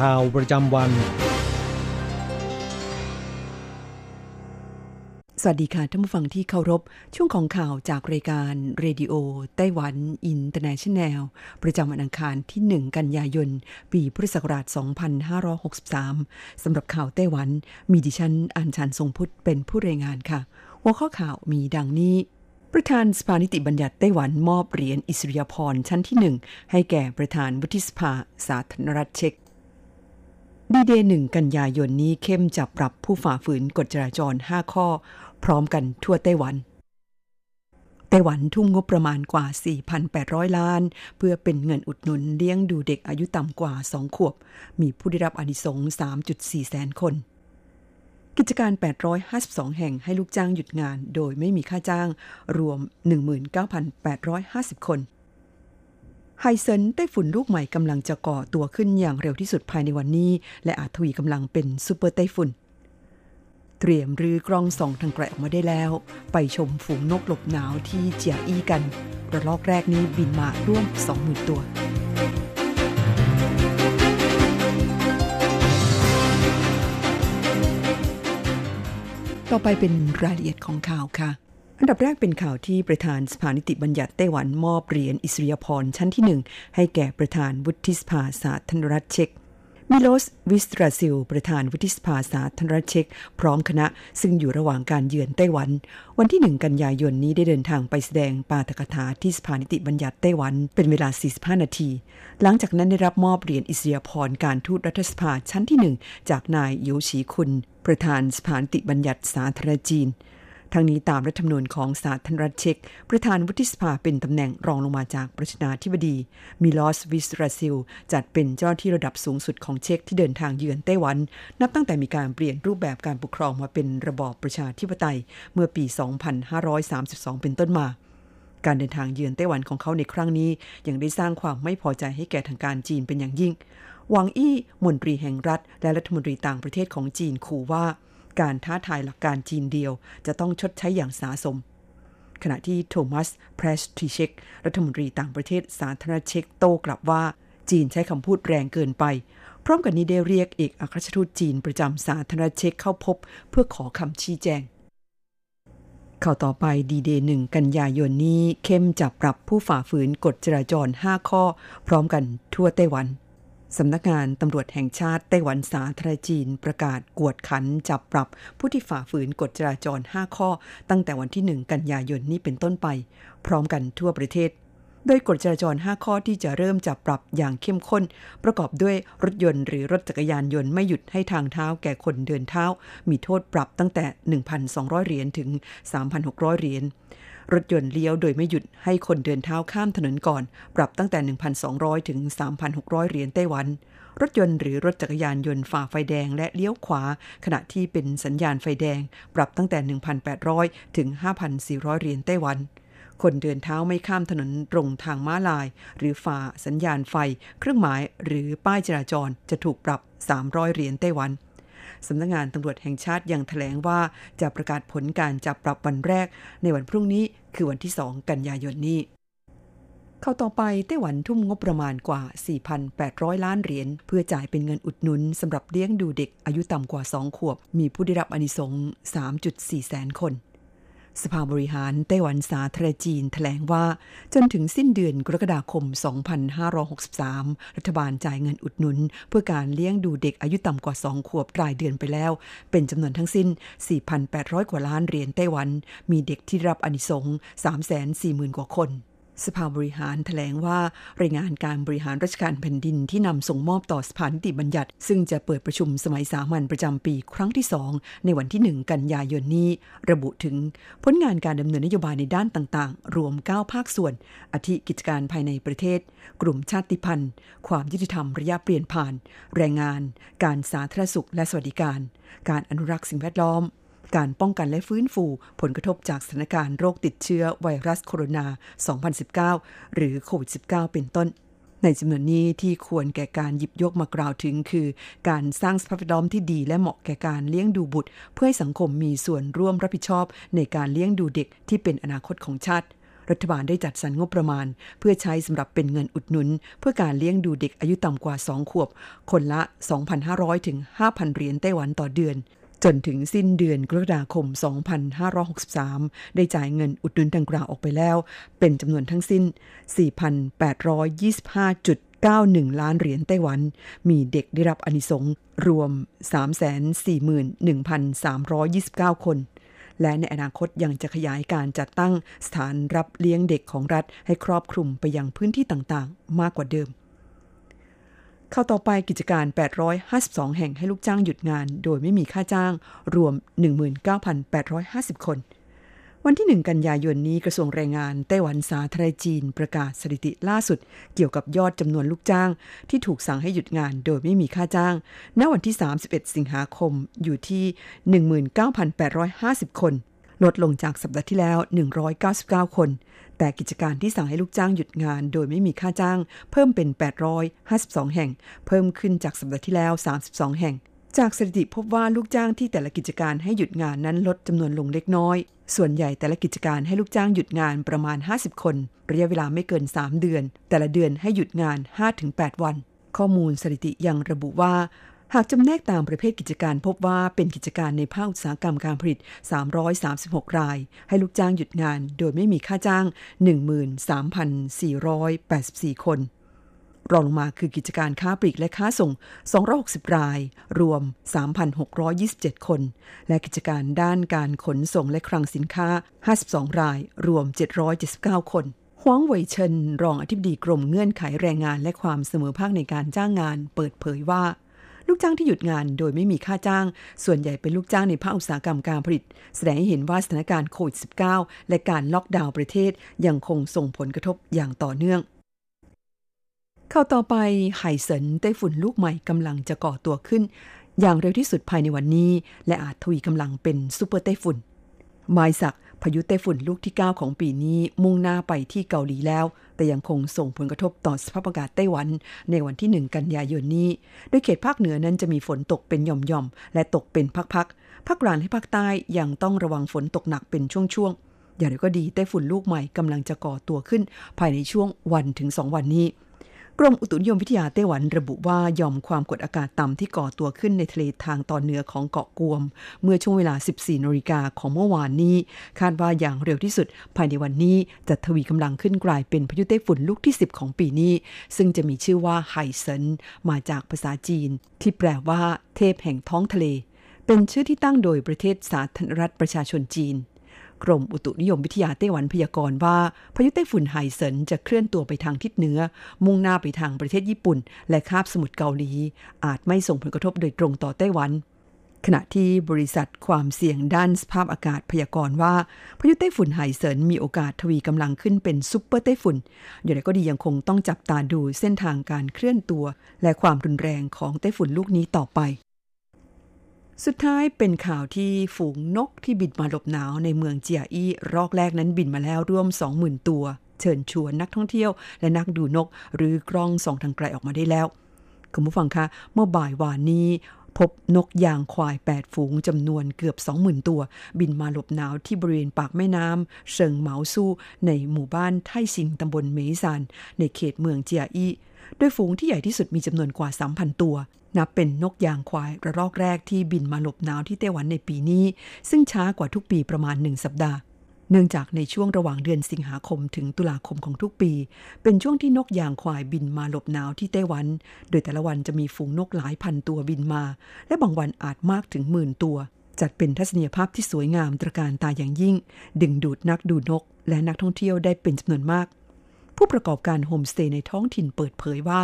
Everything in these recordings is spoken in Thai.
ข่าวประจำวัน สวัสดีค่ะท่านผู้ฟังที่เคารพ ช่วงของข่าวจากรายการ Radio Taiwan International ประจำวันอังคารที่ 1 กันยายน ปีพุทธศักราช 2563 สำหรับข่าวไต้หวัน มีดิฉันอัญชันทรงพุทธเป็นผู้รายงานค่ะ หัวข้อข่าวมีดังนี้ประธานสภานิติบัญญัติไต้หวันมอบเหรียญอิสริยาภรณ์ชั้นที่1ให้แก่ประธานวุฒิสภาสาธารณรัฐเช็ก ดีเดย์หนึ่งกันยายนนี้เข้มจับปรับผู้ฝ่าฝืนกฎจราจร 5 ข้อ พร้อมกันทั่วไต้หวัน ไต้หวันทุ่มงบประมาณกว่า 4,800 ล้าน เพื่อเป็นเงินอุดหนุนเลี้ยงดูเด็กอายุต่ำกว่า 2 ขวบ มีผู้ได้รับอนิสงส์3.4 แสนคน กิจการ 852 แห่งให้ลูกจ้างหยุดงาน โดยไม่มีค่าจ้าง รวม 19,850 คน ไฮเซนไต้ฝุ่นลูกใหม่กำลังจะก่อตัวขึ้นอย่างเร็วที่สุดภายในวันนี้ และอาจทวีกำลังเป็นซูเปอร์ไต้ฝุ่น เตรียมรื้อกล้องส่องทางไกลออกมาได้แล้ว ไปชมฝูงนกหลบหนาวที่เจียอี้กัน ระลอกแรกนี้บินมาร่วม 20,000 ตัวต่อไปเป็นรายละเอียดของข่าวค่ะ อันดับแรกเป็นข่าวที่ประธานสภานิติบัญญัติไต้หวันมอบเหรียญอิสริยาภรชั้นที่หนึ่งให้แก่ประธานวุฒิสภาสาธารณรัฐเช็กมิโลสวิสตราซิล ประธานวุฒิสภาสาธารณรัฐเช็กพร้อมคณะซึ่งอยู่ระหว่างการเยือนไต้หวัน วันที่หนึ่งกันยายนนี้ได้เดินทางไปแสดงปาฐกถาที่สภานิติบัญญัติไต้หวันเป็นเวลา 45 นาที หลังจากนั้นได้รับมอบเหรียญอิสริยาภรการทูตรัฐสภาชั้นที่หนึ่งจากนายโยชีคุณ ประธานสภานิติบัญญัติสาธารณจีน ทั้งนี้ตามรัฐธรรมนูญของสาธารณรัฐเช็กประธานวุฒิสภาเป็นตำแหน่งรองลงมาจากประธานาธิบดี มิลอสวิสราซิล จัดเป็นเจ้าที่ระดับสูงสุดของเช็กที่เดินทางเยือนไต้หวัน นับตั้งแต่มีการเปลี่ยนรูปแบบการปกครองมาเป็นระบอบประชาธิปไตย เมื่อปี 2532 เป็นต้นมาการเดินทางเยือนไต้หวันของเขาในครั้งนี้ ยังได้สร้างความไม่พอใจให้แก่ทางการจีนเป็นอย่างยิ่ง หวังอี้มนตรีแห่งรัฐ และรัฐมนตรีต่างประเทศของจีนขู่ว่า การท้าทายหลักการจีนเดียว จะต้องชดใช้อย่างสาสม ขณะที่โทมัสเพรสทิเชกรัฐมนตรีต่างประเทศสาธารณเช็กโต้กลับว่าจีนใช้คำพูดแรงเกินไป พร้อมกันนี้ได้เรียกเอกอัครราชทูตจีนประจำสาธารณเช็กเข้าพบ เพื่อขอคำชี้แจงข่าวต่อไปดีเดย์หนึ่งกันยายนนี้เข้มจับปรับผู้ฝ่าฝืนกฎจราจร 5 ข้อ พร้อมกันทั่วไต้หวัน สำนักงานตำรวจแห่งชาติไต้หวันสาธารณจีนประกาศกวดขันจับปรับผู้ที่ฝ่าฝืนกฎจราจร 5 ข้อ ตั้งแต่วันที่ 1 กันยายนนี้เป็นต้นไป พร้อมกันทั่วประเทศ โดยกฎจราจร 5 ข้อที่จะเริ่มจับปรับอย่างเข้มข้น ประกอบด้วยรถยนต์หรือรถจักรยานยนต์ไม่หยุดให้ทางเท้าแก่คนเดินเท้า มีโทษปรับตั้งแต่ 1,200 เหรียญถึง 3,600 เหรียญ รถยนต์เลี้ยวโดยไม่หยุดให้คนเดินเท้าข้ามถนนก่อน ปรับตั้งแต่ 1,200 ถึง 3,600 เหรียญไต้หวัน รถยนต์หรือรถจักรยานยนต์ฝ่าไฟแดงและเลี้ยวขวา ขณะที่เป็นสัญญาณไฟแดง ปรับตั้งแต่ 1,800 ถึง 5,400 เหรียญไต้หวัน คนเดินเท้าไม่ข้ามถนนตรงทางม้าลาย หรือฝ่าสัญญาณไฟ เครื่องหมายหรือป้ายจราจรจะถูกปรับ 300 เหรียญไต้หวัน สำนักงงานตำรวจแห่งชาติยังแถลงว่าจะประกาศผลการจับปรับวันแรก ในวันพรุ่งนี้คือวันที่ 2 กันยายนนี้ เข้าต่อไปไต้หวันทุ่มงบประมาณกว่า 4,800 ล้านเหรียญเพื่อจ่ายเป็นเงินอุดหนุนสำหรับเลี้ยงดูเด็กอายุต่ำกว่า 2 ขวบ มีผู้ได้รับอนิสงส์3.4 แสนคน สภาบริหารไต้หวันสาธารณจีนแถลงว่า จนถึงสิ้นเดือนกรกฎาคม 2563 รัฐบาลจ่ายเงินอุดหนุน เพื่อการเลี้ยงดูเด็กอายุต่ำกว่า 2 ขวบรายเดือนไปแล้ว เป็นจำนวนทั้งสิ้น 4,800 กว่าล้านเหรียญไต้หวัน มีเด็กที่รับอนิสงส์340,000 กว่าคน สภาบริหารถแถลงว่ารายงานการบริหารราชการแผ่นดินที่นำส่งมอบต่อสภานิติบัญญัติ ซึ่งจะเปิดประชุมสมัยสามัญประจำปีครั้งที่สองในวันที่ 1 กันยายนนี้ ระบุถึงผลงานการดำเนินนโยบายในด้านต่างๆ รวม 9 ภาคส่วน อาทิกิจการภายในประเทศ กลุ่มชาติพันธุ์ ความยุติธรรมระยะเปลี่ยนผ่าน แรงงาน การสาธารณสุขและสวัสดิการ การอนุรักษ์สิ่งแวดล้อม การป้องกันและฟื้นฟู ผลกระทบจากสถานการณ์โรคติดเชื้อไวรัสโคโรนา 2019 หรือโควิด -19 เป็นต้นในจำนวนนี้ที่ควรแก่การหยิบยกมากล่าวถึงคือ การสร้างสภาพแวดล้อมที่ดีและเหมาะแก่การเลี้ยงดูบุตร เพื่อให้สังคมมีส่วนร่วมรับผิดชอบ ในการเลี้ยงดูเด็กที่เป็นอนาคตของชาติ รัฐบาลได้จัดสรรงบประมาณ เพื่อใช้สำหรับเป็นเงินอุดหนุน เพื่อการเลี้ยงดูเด็กอายุต่ำกว่า 2 ขวบ คนละ 2,500 ถึง 5,000 เหรียญไต้หวันต่อเดือน จนถึงสิ้นเดือนกรกฎาคม 2563 ได้จ่ายเงินอุดหนุนดังกล่าวออกไปแล้ว เป็นจำนวนทั้งสิ้น 4,825.91 ล้านเหรียญไต้หวัน มีเด็กได้รับอนิสงรวม 341,329 คน และในอนาคตยังจะขยายการจัดตั้งสถานรับเลี้ยงเด็กของรัฐให้ครอบคลุมไปยังพื้นที่ต่างๆ มากกว่าเดิม เข้าต่อไปกิจการ 852 แห่งให้ลูกจ้างหยุดงาน โดยไม่มีค่าจ้างรวม 19,850 คน วันที่ 1 กันยายนนี้กระทรวงแรงงานไต้หวันสาธารณจีนประกาศสถิติล่าสุด เกี่ยวกับยอดจำนวนลูกจ้าง ที่ถูกสั่งให้หยุดงานโดยไม่มีค่าจ้าง ณ วันที่ 31 สิงหาคมอยู่ที่ 19,850 คน ลดลงจากสัปดาห์ที่แล้ว 199 คน แต่กิจการที่สั่งให้ลูกจ้างหยุดงานโดยไม่มีค่าจ้าง เพิ่มเป็น 852 แห่ง เพิ่มขึ้นจากสัปดาห์ที่แล้ว 32 แห่ง จากสถิติพบว่าลูกจ้างที่แต่ละกิจการให้หยุดงานนั้นลดจำนวนลงเล็กน้อย ส่วนใหญ่แต่ละกิจการให้ลูกจ้างหยุดงานประมาณ 50 คน ระยะเวลาไม่เกิน 3 เดือน แต่ละเดือนให้หยุดงาน 5-8 วัน ข้อมูลสถิติยังระบุว่า หากจำแนกตามประเภทกิจการพบว่าเป็นกิจการในภาคอุตสาหกรรมการผลิต 336 ราย ให้ลูกจ้างหยุดงานโดยไม่มีค่าจ้าง 13,484 คน รองลงมาคือกิจการค้าปลีกและค้าส่ง 260 ราย รวม 3,627 คน และกิจการด้านการขนส่งและคลังสินค้า 52 ราย รวม 779 คนหวงเวยเชินรองอธิบดีกรมเงื่อนไขแรงงานและความเสมอภาคในการจ้างงาน เปิดเผยว่า ลูกจ้างที่หยุดงานโดยไม่มีค่าจ้าง ส่วนใหญ่เป็นลูกจ้างในภาคอุตสาหกรรมการผลิต แสดงให้เห็นว่าสถานการณ์โควิด -19 และการล็อกดาวน์ประเทศยังคงส่งผลกระทบอย่างต่อเนื่องเข้าต่อไปไห่เซินไต้ฝุ่นลูกใหม่กำลังจะก่อตัวขึ้น อย่างเร็วที่สุดภายในวันนี้ และอาจทวีกำลังเป็นซูเปอร์ไต้ฝุ่นไมสักายุไต้ฝุ่นลูกที่ 9 ของปีนี้มุ่งหน้าไปที่เกาหลีแล้ว แต่ยังคงส่งผลกระทบต่อสภาพอากาศไต้หวัน ในวันที่ 1 กันยายนนี้ โดยเขตภาคเหนือนั้นจะมีฝนตกเป็นหย่อมๆ และตกเป็นพักๆ ภาคกลางและภาคใต้ยังต้องระวังฝนตกหนักเป็นช่วงๆ อย่างไรก็ดีไต้ฝุ่นลูกใหม่กำลังจะก่อตัวขึ้น ภายในช่วงวันถึง 2 วันนี้ กรมอุตุนิยมวิทยาไต้หวันระบุว่ายอมความกดอากาศต่ำที่ก่อตัวขึ้นในทะเลทางตอนเหนือของเกาะกวม เมื่อช่วงเวลา 14นาฬิกาของเมื่อวานนี้ คาดว่าอย่างเร็วที่สุด ภายในวันนี้จะทวีกำลังขึ้นกลายเป็นพายุไต้ฝุ่นลูกที่ 10 ของปีนี้ ซึ่งจะมีชื่อว่าไห่เซินมาจากภาษาจีน ที่แปลว่า เทพแห่งท้องทะเล เป็นชื่อที่ตั้งโดยประเทศสาธารณรัฐประชาชนจีน กรมอุตุนิยมวิทยาไต้หวันพยากรณ์ว่าพายุไต้ฝุ่นไฮเซินจะเคลื่อนตัวไปทางทิศเหนือ มุ่งหน้าไปทางประเทศญี่ปุ่น และคาบสมุทรเกาหลี อาจไม่ส่งผลกระทบโดยตรงต่อไต้หวัน ขณะที่บริษัทความเสี่ยงด้านสภาพอากาศพยากรณ์ว่าพายุไต้ฝุ่นไฮเซินมีโอกาสทวีกำลังขึ้นเป็นซุปเปอร์ไต้ฝุ่นอย่างไรก็ดียังคงต้องจับตาดูเส้นทางการเคลื่อนตัว และความรุนแรงของไต้ฝุ่นลูกนี้ต่อไป สุดท้ายเป็นข่าวที่ฝูงนกที่บินมาหลบหนาวในเมืองเจียอี้ระลอกแรกนั้นบินมาแล้วร่วม 20,000 ตัว เชิญชวนนักท่องเที่ยว และนักดูนก หรือกล้องส่องทางไกลออกมาได้แล้วคุณผู้ฟังคะ เมื่อบ่ายวานนี้พบนกยางควาย 8 ฝูงจำนวนเกือบ 20,000 ตัว บินมาหลบหนาวที่บริเวณปากแม่น้ำเชิงเหมาสู้ในหมู่บ้านไทซิงตำบลเมซานในเขตเมืองเจียอี้ โดยฝูงที่ใหญ่ที่สุดมีจำนวนกว่า 3,000 ตัว นับเป็นนกยางควายระลอกแรกที่บินมาหลบหนาวที่ไต้หวันในปีนี้ ซึ่งช้ากว่าทุกปีประมาณหนึ่งสัปดาห์ เนื่องจากในช่วงระหว่างเดือนสิงหาคมถึงตุลาคมของทุกปี เป็นช่วงที่นกยางควายบินมาหลบหนาวที่ไต้หวัน โดยแต่ละวันจะมีฝูงนกหลายพันตัวบินมา และบางวันอาจมากถึงหมื่นตัวจัดเป็นทัศนียภาพที่สวยงามตระการตาอย่างยิ่ง ดึงดูดนักดูนก และนักท่องเที่ยวได้เป็นจำนวนมาก ผู้ประกอบการโฮมสเตย์ในท้องถิ่นเปิดเผยว่า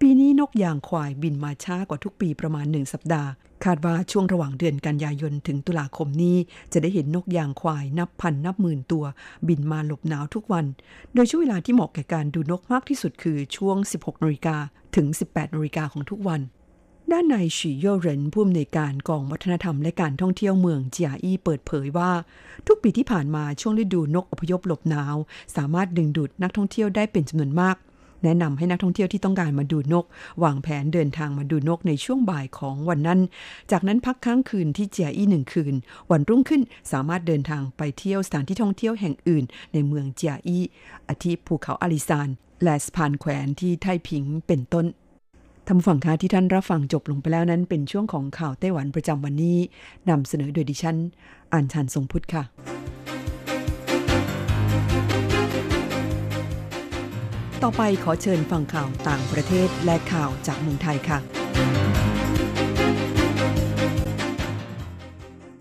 ปีนี้นกยางควายบินมาช้ากว่าทุกปีประมาณหนึ่งสัปดาห์ คาดว่าช่วงระหว่างเดือนกันยายนถึงตุลาคมนี้ จะได้เห็นนกยางควายนับพันนับหมื่นตัว บินมาหลบหนาวทุกวัน โดยช่วงเวลาที่เหมาะแก่การดูนกมากที่สุดคือช่วง 16นาฬิกาถึง 18นาฬิกาของทุกวัน ด้านนายฉีโยเหรินผู้อำนวยการกองวัฒนธรรมและการท่องเที่ยวเมืองเจียอี้เปิดเผยว่า ทุกปีที่ผ่านมาช่วงฤดูนกอพยพหลบหนาว สามารถดึงดูดนักท่องเที่ยวได้เป็นจำนวนมาก แนะนำให้นักท่องเที่ยวที่ต้องการมาดูนก วางแผนเดินทางมาดูนกในช่วงบ่ายของวันนั้น จากนั้นพักค้างคืนที่เจียอี้หนึ่งคืน วันรุ่งขึ้นสามารถเดินทางไปเที่ยวสถานที่ท่องเที่ยวแห่งอื่น ในเมืองเจียอี้อาทิภูเขาอาลิซานและสะพานแขวนที่ไทผิงเป็นต้น ท่านผู้ฟังคะที่ท่านรับฟังจบลงไปแล้วนั้น เป็นช่วงของข่าวไต้หวันประจำวันนี้นำเสนอโดยดิฉันอ่านชันทรงพุทธค่ะ ต่อไปขอเชิญฟังข่าวต่างประเทศและข่าวจากเมืองไทยค่ะ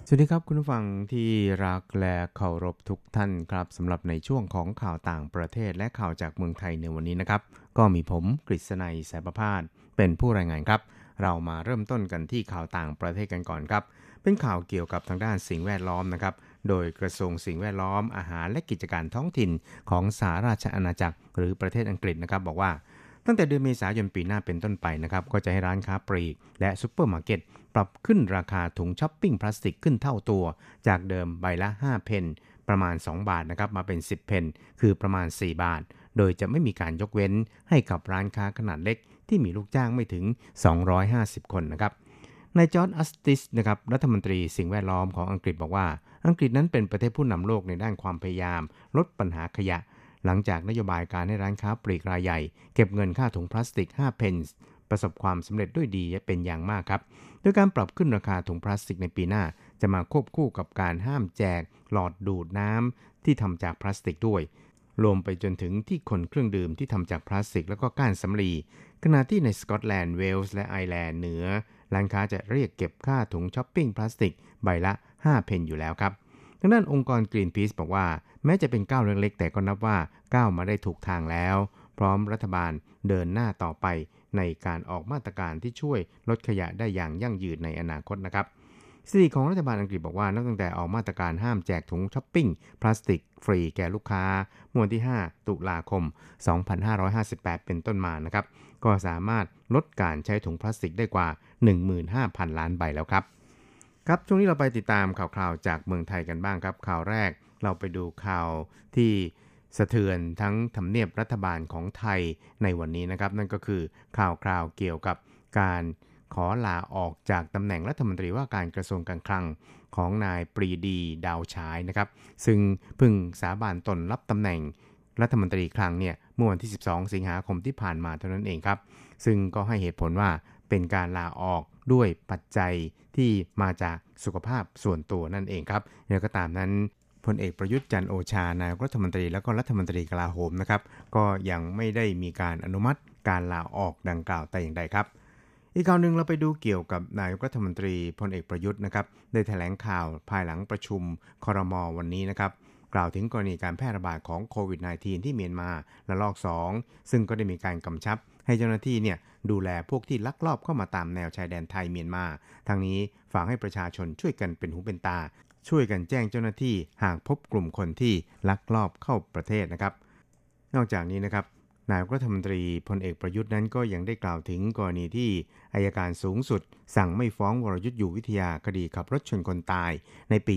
สวัสดีครับคุณผู้ฟังที่รักและเคารพทุกท่านครับสำหรับในช่วงของข่าวต่างประเทศและข่าวจากเมืองไทยในวันนี้นะครับ ก็มีผมกฤษณัยสายประพาส เป็นผู้รายงานครับ เรามาเริ่มต้นกันที่ข่าวต่างประเทศกันก่อนครับ เป็นข่าวเกี่ยวกับทางด้านสิ่งแวดล้อมนะครับ โดยกระทรวงสิ่งแวดล้อมอาหารและกิจการท้องถิ่นของสหราชอาณาจักร หรือประเทศอังกฤษนะครับ บอกว่าตั้งแต่เดือนเมษายนปีหน้าเป็นต้นไปนะครับ ก็จะให้ร้านค้าปลีก และซูเปอร์มาร์เก็ตปรับขึ้นราคาถุงช้อปปิ้งพลาสติกขึ้นเท่าตัว จากเดิมใบละ 5 เพนซ์ประมาณ 2 บาทนะครับมาเป็น 10 เพนซ์คือประมาณ 4 บาท โดยจะไม่มีการยกเว้นให้กับร้านค้าขนาดเล็ก ที่มีลูกจ้างไม่ถึง 250 คนนะครับนาย George Eustice นะครับรัฐมนตรีสิ่งแวดล้อมของอังกฤษบอกว่า อังกฤษนั้นเป็นประเทศผู้นำโลกในด้านความพยายาม ลดปัญหาขยะ หลังจากนโยบายการให้ร้านค้าปลีกรายใหญ่ เก็บเงินค่าถุงพลาสติก 5 เพนซ์ประสบความสำเร็จด้วยดีเป็นอย่างมากครับโดยการปรับขึ้นราคาถุงพลาสติกในปีหน้า จะมาควบคู่กับการห้ามแจก หลอดดูดน้ำที่ทำจากพลาสติกด้วยรวมไปจนถึงที่คนเครื่องดื่มที่ทำจากพลาสติก แล้วก็ก้านสำลี ขณะที่ในสกอตแลนด์เวลส์และไอร์แลนด์เหนือ ร้านค้าจะเรียกเก็บค่าถุงช้อปปิ้งพลาสติกใบละ 5 เพนซ์อยู่แล้วครับทางด้านองค์กร Greenpeace บอกว่า แม้จะเป็นก้าวเล็กๆ แต่ก็นับว่าก้าวมาได้ถูกทางแล้ว พร้อมรัฐบาลเดินหน้าต่อไปในการออกมาตรการที่ช่วยลดขยะได้อย่างยั่งยืนในอนาคตนะครับสถิติของรัฐบาลอังกฤษบอกว่านับตั้งแต่ออกมาตรการห้ามแจกถุงช้อปปิ้งพลาสติกฟรีแก่ลูกค้าเมื่อวันที่ 5 ตุลาคม 2558 เป็นต้นมานะครับ ก็สามารถลดการใช้ถุงพลาสติกได้กว่า 15,000 ล้านใบแล้วครับ ครับช่วงนี้เราไปติดตามข่าวคราวจากเมืองไทยกันบ้างครับ ข่าวแรกเราไปดูข่าวที่สะเทือนทั้งทำเนียบรัฐบาลของไทยในวันนี้นะครับ นั่นก็คือข่าวคราวเกี่ยวกับการขอลาออกจากตำแหน่งรัฐมนตรีว่าการกระทรวงการคลังของนายปรีดีดาวฉายนะครับ ซึ่งพึ่งสาบานตนรับตำแหน่ง รัฐมนตรีคลังเนี่ยเมื่อวันที่ 12 สิงหาคมที่ผ่านมาเท่านั้นเองครับ ซึ่งก็ให้เหตุผลว่าเป็นการลาออกด้วยปัจจัยที่มาจากสุขภาพส่วนตัวนั่นเองครับอย่างก็ตามนั้นพลเอกประยุทธ์จันโอชานายกรัฐมนตรีแล้วก็รัฐมนตรีกลาโหมนะครับ ก็ยังไม่ได้มีการอนุมัติการลาออกดังกล่าวแต่อย่างใดครับ อีกข่าวหนึ่งเราไปดูเกี่ยวกับนายกรัฐมนตรีพลเอกประยุทธ์นะครับได้แถลงข่าวภายหลังประชุมคอรมอวันนี้นะครับ กล่าวถึงกรณีการแพร่ระบาดของโควิด -19 ที่เมียนมาและลอก 2 ซึ่งก็ได้มีการกำชับให้เจ้าหน้าที่เนี่ยดูแลพวกที่ลักลอบเข้ามาตามแนวชายแดนไทยเมียนมา ทางนี้ฝากให้ประชาชนช่วยกันเป็นหูเป็นตา ช่วยกันแจ้งเจ้าหน้าที่หากพบกลุ่มคนที่ลักลอบเข้าประเทศนะครับ นอกจากนี้นะครับนายกรัฐมนตรีพลเอกประยุทธ์นั้นก็ยังได้กล่าวถึงกรณีที่อายการสูงสุด สั่งไม่ฟ้องวรยุทธ์อยู่วิทยาคดีขับรถชนคนตายในปี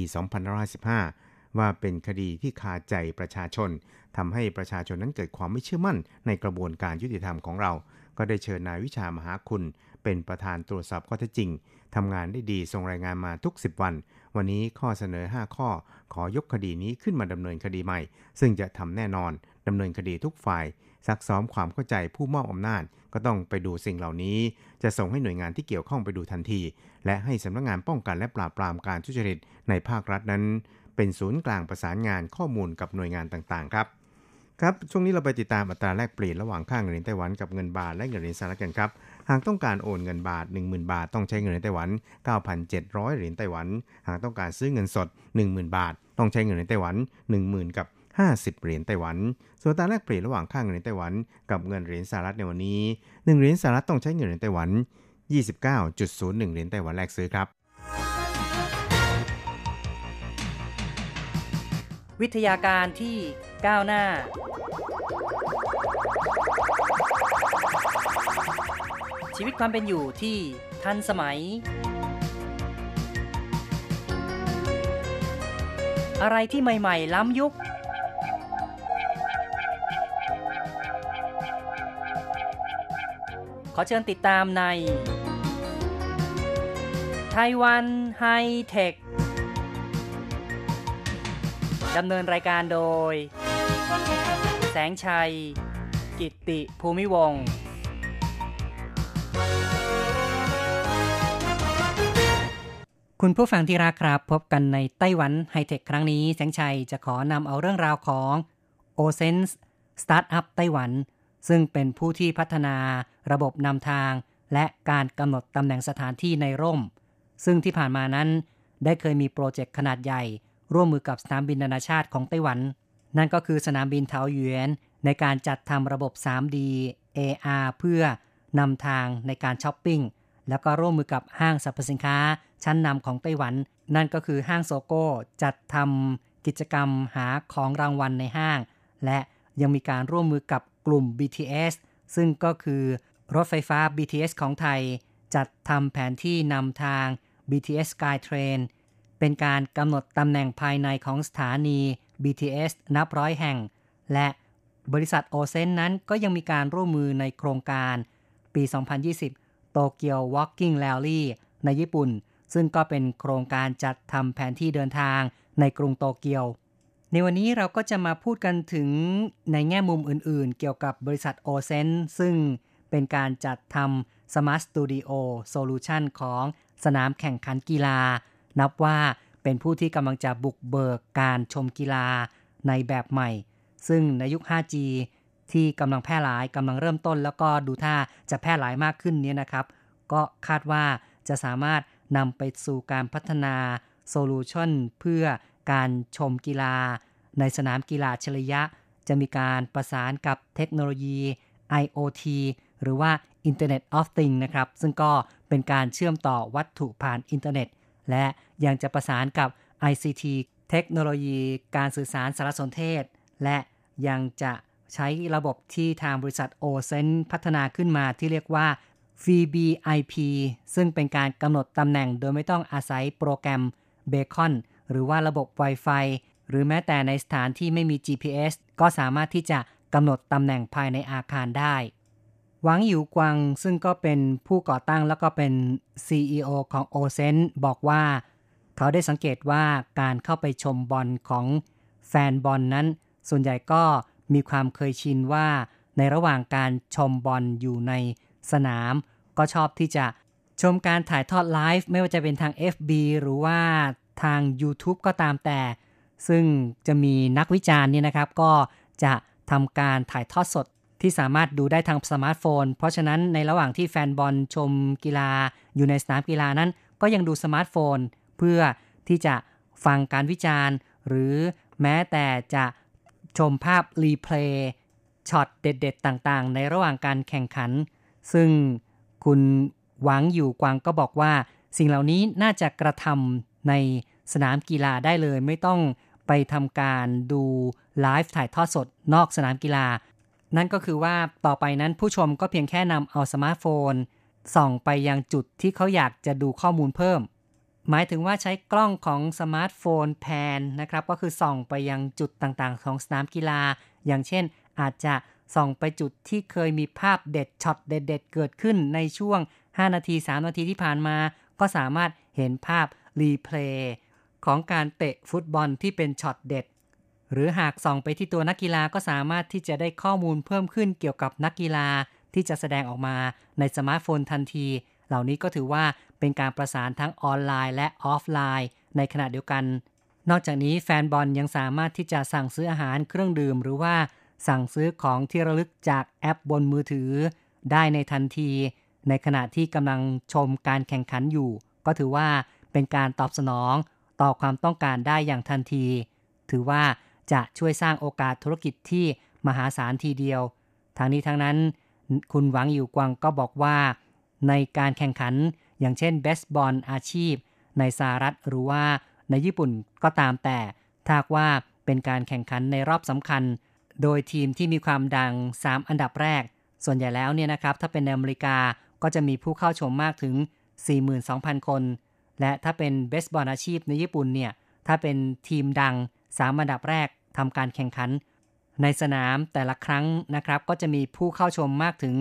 2515 ว่าเป็นคดีที่คาใจประชาชนทำให้ประชาชนนั้นเกิดความไม่เชื่อมั่นในกระบวนการยุติธรรมของเรา ก็ได้เชิญนายวิชามหาคุณ เป็นประธานตรวจสอบข้อเท็จจริงทำงานได้ดีส่งรายงานมาทุก 10 วัน วันนี้ข้อเสนอ 5 ข้อ ขอยกคดีนี้ขึ้นมาดำเนินคดีใหม่ ซึ่งจะทำแน่นอนดำเนินคดีทุกฝ่ายซักซ้อมความเข้าใจผู้มอบอำนาจ ก็ต้องไปดูสิ่งเหล่านี้ จะส่งให้หน่วยงานที่เกี่ยวข้องไปดูทันที และให้สำนักงงานป้องกันและปราบปรามการทุจริตในภาครัฐนั้น เป็นศูนย์กลางประสานงานข้อมูลกับหน่วยงานต่างๆ ครับ ครับ ช่วงนี้เราไปติดตามอัตราแลกเปลี่ยนระหว่างค่าเงินไต้หวันกับเงินบาทและเงินเหรียญสหรัฐกันครับ หากต้องการโอนเงินบาท 10,000 บาท ต้องใช้เงินเหรียญไต้หวัน 9,700 เหรียญไต้หวัน หากต้องการซื้อเงินสด 10,000 บาท ต้องใช้เงินเหรียญไต้หวัน 10,000 กับ50 เหรียญไต้หวัน ส่วนอัตราแลกเปลี่ยนระหว่างค่าเงินไต้หวัน กับเงินเหรียญสหรัฐในวันนี้ 1 เหรียญสหรัฐต้องใช้เงินเหรียญไต้หวัน 29.01 เหรียญไต้หวันแลกซื้อครับ วิทยาการที่ก้าวหน้า ชีวิตความเป็นอยู่ที่ทันสมัย อะไรที่ใหม่ ๆ ล้ำยุค ขอเชิญติดตามในไต้หวันไฮเทค ดำเนินรายการโดย แสงชัย กิตติภูมิวงคุณผู้ฟังที่รักครับ พบกันในไต้หวันไฮเทคครั้งนี้ แสงชัยจะขอนำเอาเรื่องราวของ o s e n s e สตาร์ทอัพไต้หวัน ซึ่งเป็นผู้ที่พัฒนาระบบนำทาง และการกำหนดตำแหน่งสถานที่ในร่ม ซึ่งที่ผ่านมานั้นได้เคยมีโปรเจกต์ขนาดใหญ่ ร่วมมือกับสนามบินนานาชาติของไต้หวัน นั่นก็คือสนามบินเทาหยวนในการจัดทำระบบ 3D AR เพื่อนำทางในการช้อปปิ้งแล้วก็ร่วมมือกับห้างสรรพสินค้าชั้นนำของไต้หวัน นั่นก็คือห้าง SOGOจัดทำกิจกรรมหาของรางวัลในห้าง และยังมีการร่วมมือกับกลุ่ม BTS ซึ่งก็คือรถไฟฟ้า BTS ของไทย จัดทำแผนที่นำทาง BTS Skytrain เป็นการกำหนดตำแหน่งภายในของสถานี BTS นับร้อยแห่ง และบริษัทโอเซนนั้นก็ยังมีการร่วมมือในโครงการ ปี 2020 โตเกียว Walking Rally ในญี่ปุ่น ซึ่งก็เป็นโครงการจัดทำแผนที่เดินทางในกรุงโตเกียว ในวันนี้เราก็จะมาพูดกันถึงในแง่มุมอื่นๆ เกี่ยวกับบริษัทโอเซนซึ่งเป็นการจัดทำ Smart Studio Solution ของสนามแข่งขันกีฬา นับว่าเป็นผู้ที่กำลังจะบุกเบิกการชมกีฬาในแบบใหม่ ซึ่งในยุค 5G ที่กำลังแพร่หลายกำลังเริ่มต้น แล้วก็ดูท่าจะแพร่หลายมากขึ้นนี้นะครับ ก็คาดว่าจะสามารถนำไปสู่การพัฒนาโซลูชันเพื่อการชมกีฬา ในสนามกีฬาอัจฉริยะ จะมีการประสานกับเทคโนโลยี IoT หรือว่า Internet of Things นะครับ ซึ่งก็เป็นการเชื่อมต่อวัตถุผ่านอินเทอร์เน็ต และยังจะประสานกับ ICT เทคโนโลยีการสื่อสารสารสนเทศ และยังจะใช้ระบบที่ทางบริษัท o s e n พัฒนาขึ้นมาที่เรียกว่า VBIP ซึ่งเป็นการกำหนดตำแหน่งโดยไม่ต้องอาศัยโปรแกรม Beacon หรือว่าระบบ Wi-Fi หรือแม้แต่ในสถานที่ไม่มี GPS ก็สามารถที่จะกำหนดตำแหน่งภายในอาคารได้ หวังหยูกวังซึ่งก็เป็นผู้ก่อตั้งแล้วก็เป็น CEO ของ o s e n บอกว่า เขาได้สังเกตว่าการเข้าไปชมบอลของแฟนบอลนั้น ส่วนใหญ่ก็มีความเคยชินว่า ในระหว่างการชมบอลอยู่ในสนาม ก็ชอบที่จะชมการถ่ายทอดไลฟ์ไม่ว่าจะเป็นทาง FB หรือว่าทาง YouTube ก็ตามแต่ ซึ่งจะมีนักวิจารณ์เนี่ยนะครับ ก็จะทำการถ่ายทอดสด ที่สามารถดูได้ทางสมาร์ทโฟน เพราะฉะนั้นในระหว่างที่แฟนบอลชมกีฬา อยู่ในสนามกีฬานั้น ก็ยังดูสมาร์ทโฟน เพื่อที่จะฟังการวิจารณ์ หรือแม้แต่จะชมภาพ replay ช็อตเด็ด ๆ ต่างๆ ในระหว่างการแข่งขัน ซึ่งคุณหวังอยู่กวางก็บอกว่า สิ่งเหล่านี้น่าจะกระทำในสนามกีฬาได้เลย ไม่ต้องไปทำการดูไลฟ์ถ่ายทอดสดนอกสนามกีฬา นั่นก็คือว่าต่อไปนั้นผู้ชมก็เพียงแค่นำเอาสมาร์ทโฟน ส่องไปยังจุดที่เขาอยากจะดูข้อมูลเพิ่ม หมายถึงว่าใช้กล้องของสมาร์ทโฟน pan นะครับ ก็คือส่องไปยังจุดต่างๆ ของสนามกีฬา อย่างเช่น อาจจะส่องไปจุดที่เคยมีภาพเด็ดช็อตเด็ด ๆ เกิดขึ้นในช่วง 5 นาที 3 นาทีที่ผ่านมา ก็สามารถเห็นภาพ replay ของการเตะฟุตบอลที่เป็นช็อตเด็ด หรือหากส่องไปที่ตัวนักกีฬาก็สามารถที่จะได้ข้อมูลเพิ่มขึ้นเกี่ยวกับนักกีฬาที่จะแสดงออกมาในสมาร์ทโฟนทันที เหล่านี้ก็ถือว่าเป็นการประสานทั้งออนไลน์และออฟไลน์ ในขณะเดียวกัน นอกจากนี้แฟนบอลยังสามารถที่จะสั่งซื้ออาหารเครื่องดื่ม หรือว่าสั่งซื้อของที่ระลึกจากแอปบนมือถือ ได้ในทันที ในขณะที่กำลังชมการแข่งขันอยู่ ก็ถือว่าเป็นการตอบสนอง ต่อความต้องการได้อย่างทันที ถือว่า จะช่วยสร้างโอกาสธุรกิจที่มหาศาลทีเดียว ทางนี้ทั้งนั้น คุณหวังอยู่กวางก็บอกว่า ในการแข่งขันอย่างเช่นเบสบอลอาชีพ ในสหรัฐหรือว่าในญี่ปุ่นก็ตามแต่ถ้าว่าเป็นการแข่งขันในรอบสำคัญ โดยทีมที่มีความดัง 3 อันดับแรก ส่วนใหญ่แล้วเนี่ยนะครับ ถ้าเป็นในอเมริกาก็จะมีผู้เข้าชมมากถึง 42,000 คน และถ้าเป็นเบสบอลอาชีพในญี่ปุ่นเนี่ย ถ้าเป็นทีมดัง 3อันดับแรกทำการแข่งขัน ในสนามแต่ละครั้งนะครับ ก็จะมีผู้เข้าชมมากถึง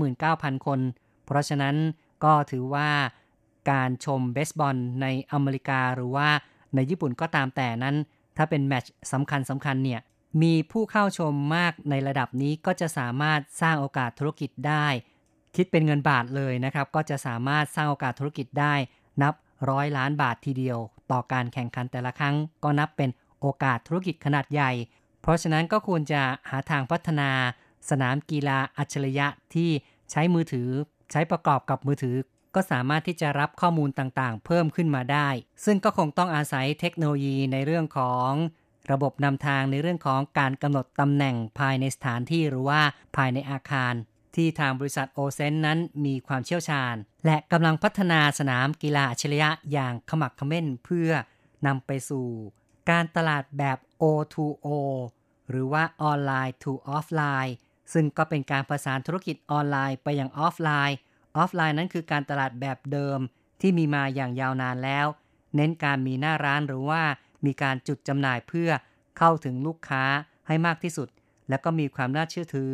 39,000 คน เพราะฉะนั้นก็ถือว่าการชมเบสบอลในอเมริกาหรือว่าในญี่ปุ่นก็ตามแต่นั้น ถ้าเป็นแมตช์สำคัญสำคัญเนี่ยมีผู้เข้าชมมากในระดับนี้ก็จะสามารถสร้างโอกาสธุรกิจได้ คิดเป็นเงินบาทเลยนะครับ ก็จะสามารถสร้างโอกาสธุรกิจได้ นับร้อยล้านบาททีเดียว ต่อการแข่งขันแต่ละครั้ง ก็นับเป็น โอกาสธุรกิจขนาดใหญ่ เพราะฉะนั้นก็ควรจะหาทางพัฒนา สนามกีฬาอัจฉริยะที่ใช้มือถือ ใช้ประกอบกับมือถือ ก็สามารถที่จะรับข้อมูลต่างๆ เพิ่มขึ้นมาได้ ซึ่งก็คงต้องอาศัยเทคโนโลยีในเรื่องของระบบนำทางในเรื่องของการกำหนดตำแหน่งภายในสถานที่หรือว่าภายในอาคาร ที่ทางบริษัทโอเซนนั้นมีความเชี่ยวชาญ และกำลังพัฒนาสนามกีฬาอัจฉริยะอย่างขมักขม้นเพื่อนำไปสู่ การตลาดแบบ O2O หรือว่าออนไลน์ to offline ซึ่งก็เป็นการประสานธุรกิจออนไลน์ไปยังออฟไลน์ ออฟไลน์นั้นคือการตลาดแบบเดิมที่มีมาอย่างยาวนานแล้ว เน้นการมีหน้าร้านหรือว่ามีการจุดจำหน่ายเพื่อเข้าถึงลูกค้าให้มากที่สุด แล้วก็มีความน่าเชื่อถือ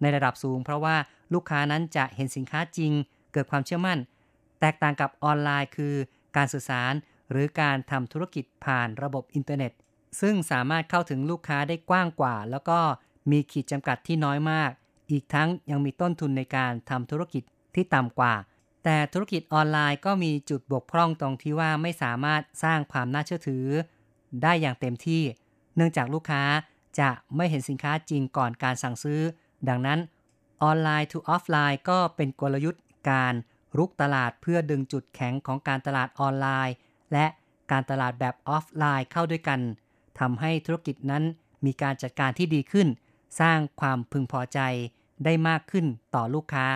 ในระดับสูง เพราะว่าลูกค้านั้นจะเห็นสินค้าจริง เกิดความเชื่อมั่น แตกต่างกับออนไลน์คือ การสื่อสาร หรือการทำธุรกิจผ่านระบบอินเทอร์เน็ต ซึ่งสามารถเข้าถึงลูกค้าได้กว้างกว่า แล้วก็มีขีดจำกัดที่น้อยมาก อีกทั้งยังมีต้นทุนในการทำธุรกิจที่ต่ำกว่า แต่ธุรกิจออนไลน์ก็มีจุดบกพร่องตรงที่ว่าไม่สามารถสร้างความน่าเชื่อถือ ได้อย่างเต็มที่ เนื่องจากลูกค้าจะไม่เห็นสินค้าจริงก่อนการสั่งซื้อ ดังนั้นออนไลน์ to ออฟไลน์ก็เป็นกลยุทธ์การรุกตลาดเพื่อดึงจุดแข็งของการตลาดออนไลน์ และการตลาดแบบออฟไลน์เข้าด้วยกันทำให้ธุรกิจนั้นมีการจัดการที่ดีขึ้น สร้างความพึงพอใจได้มากขึ้นต่อลูกค้า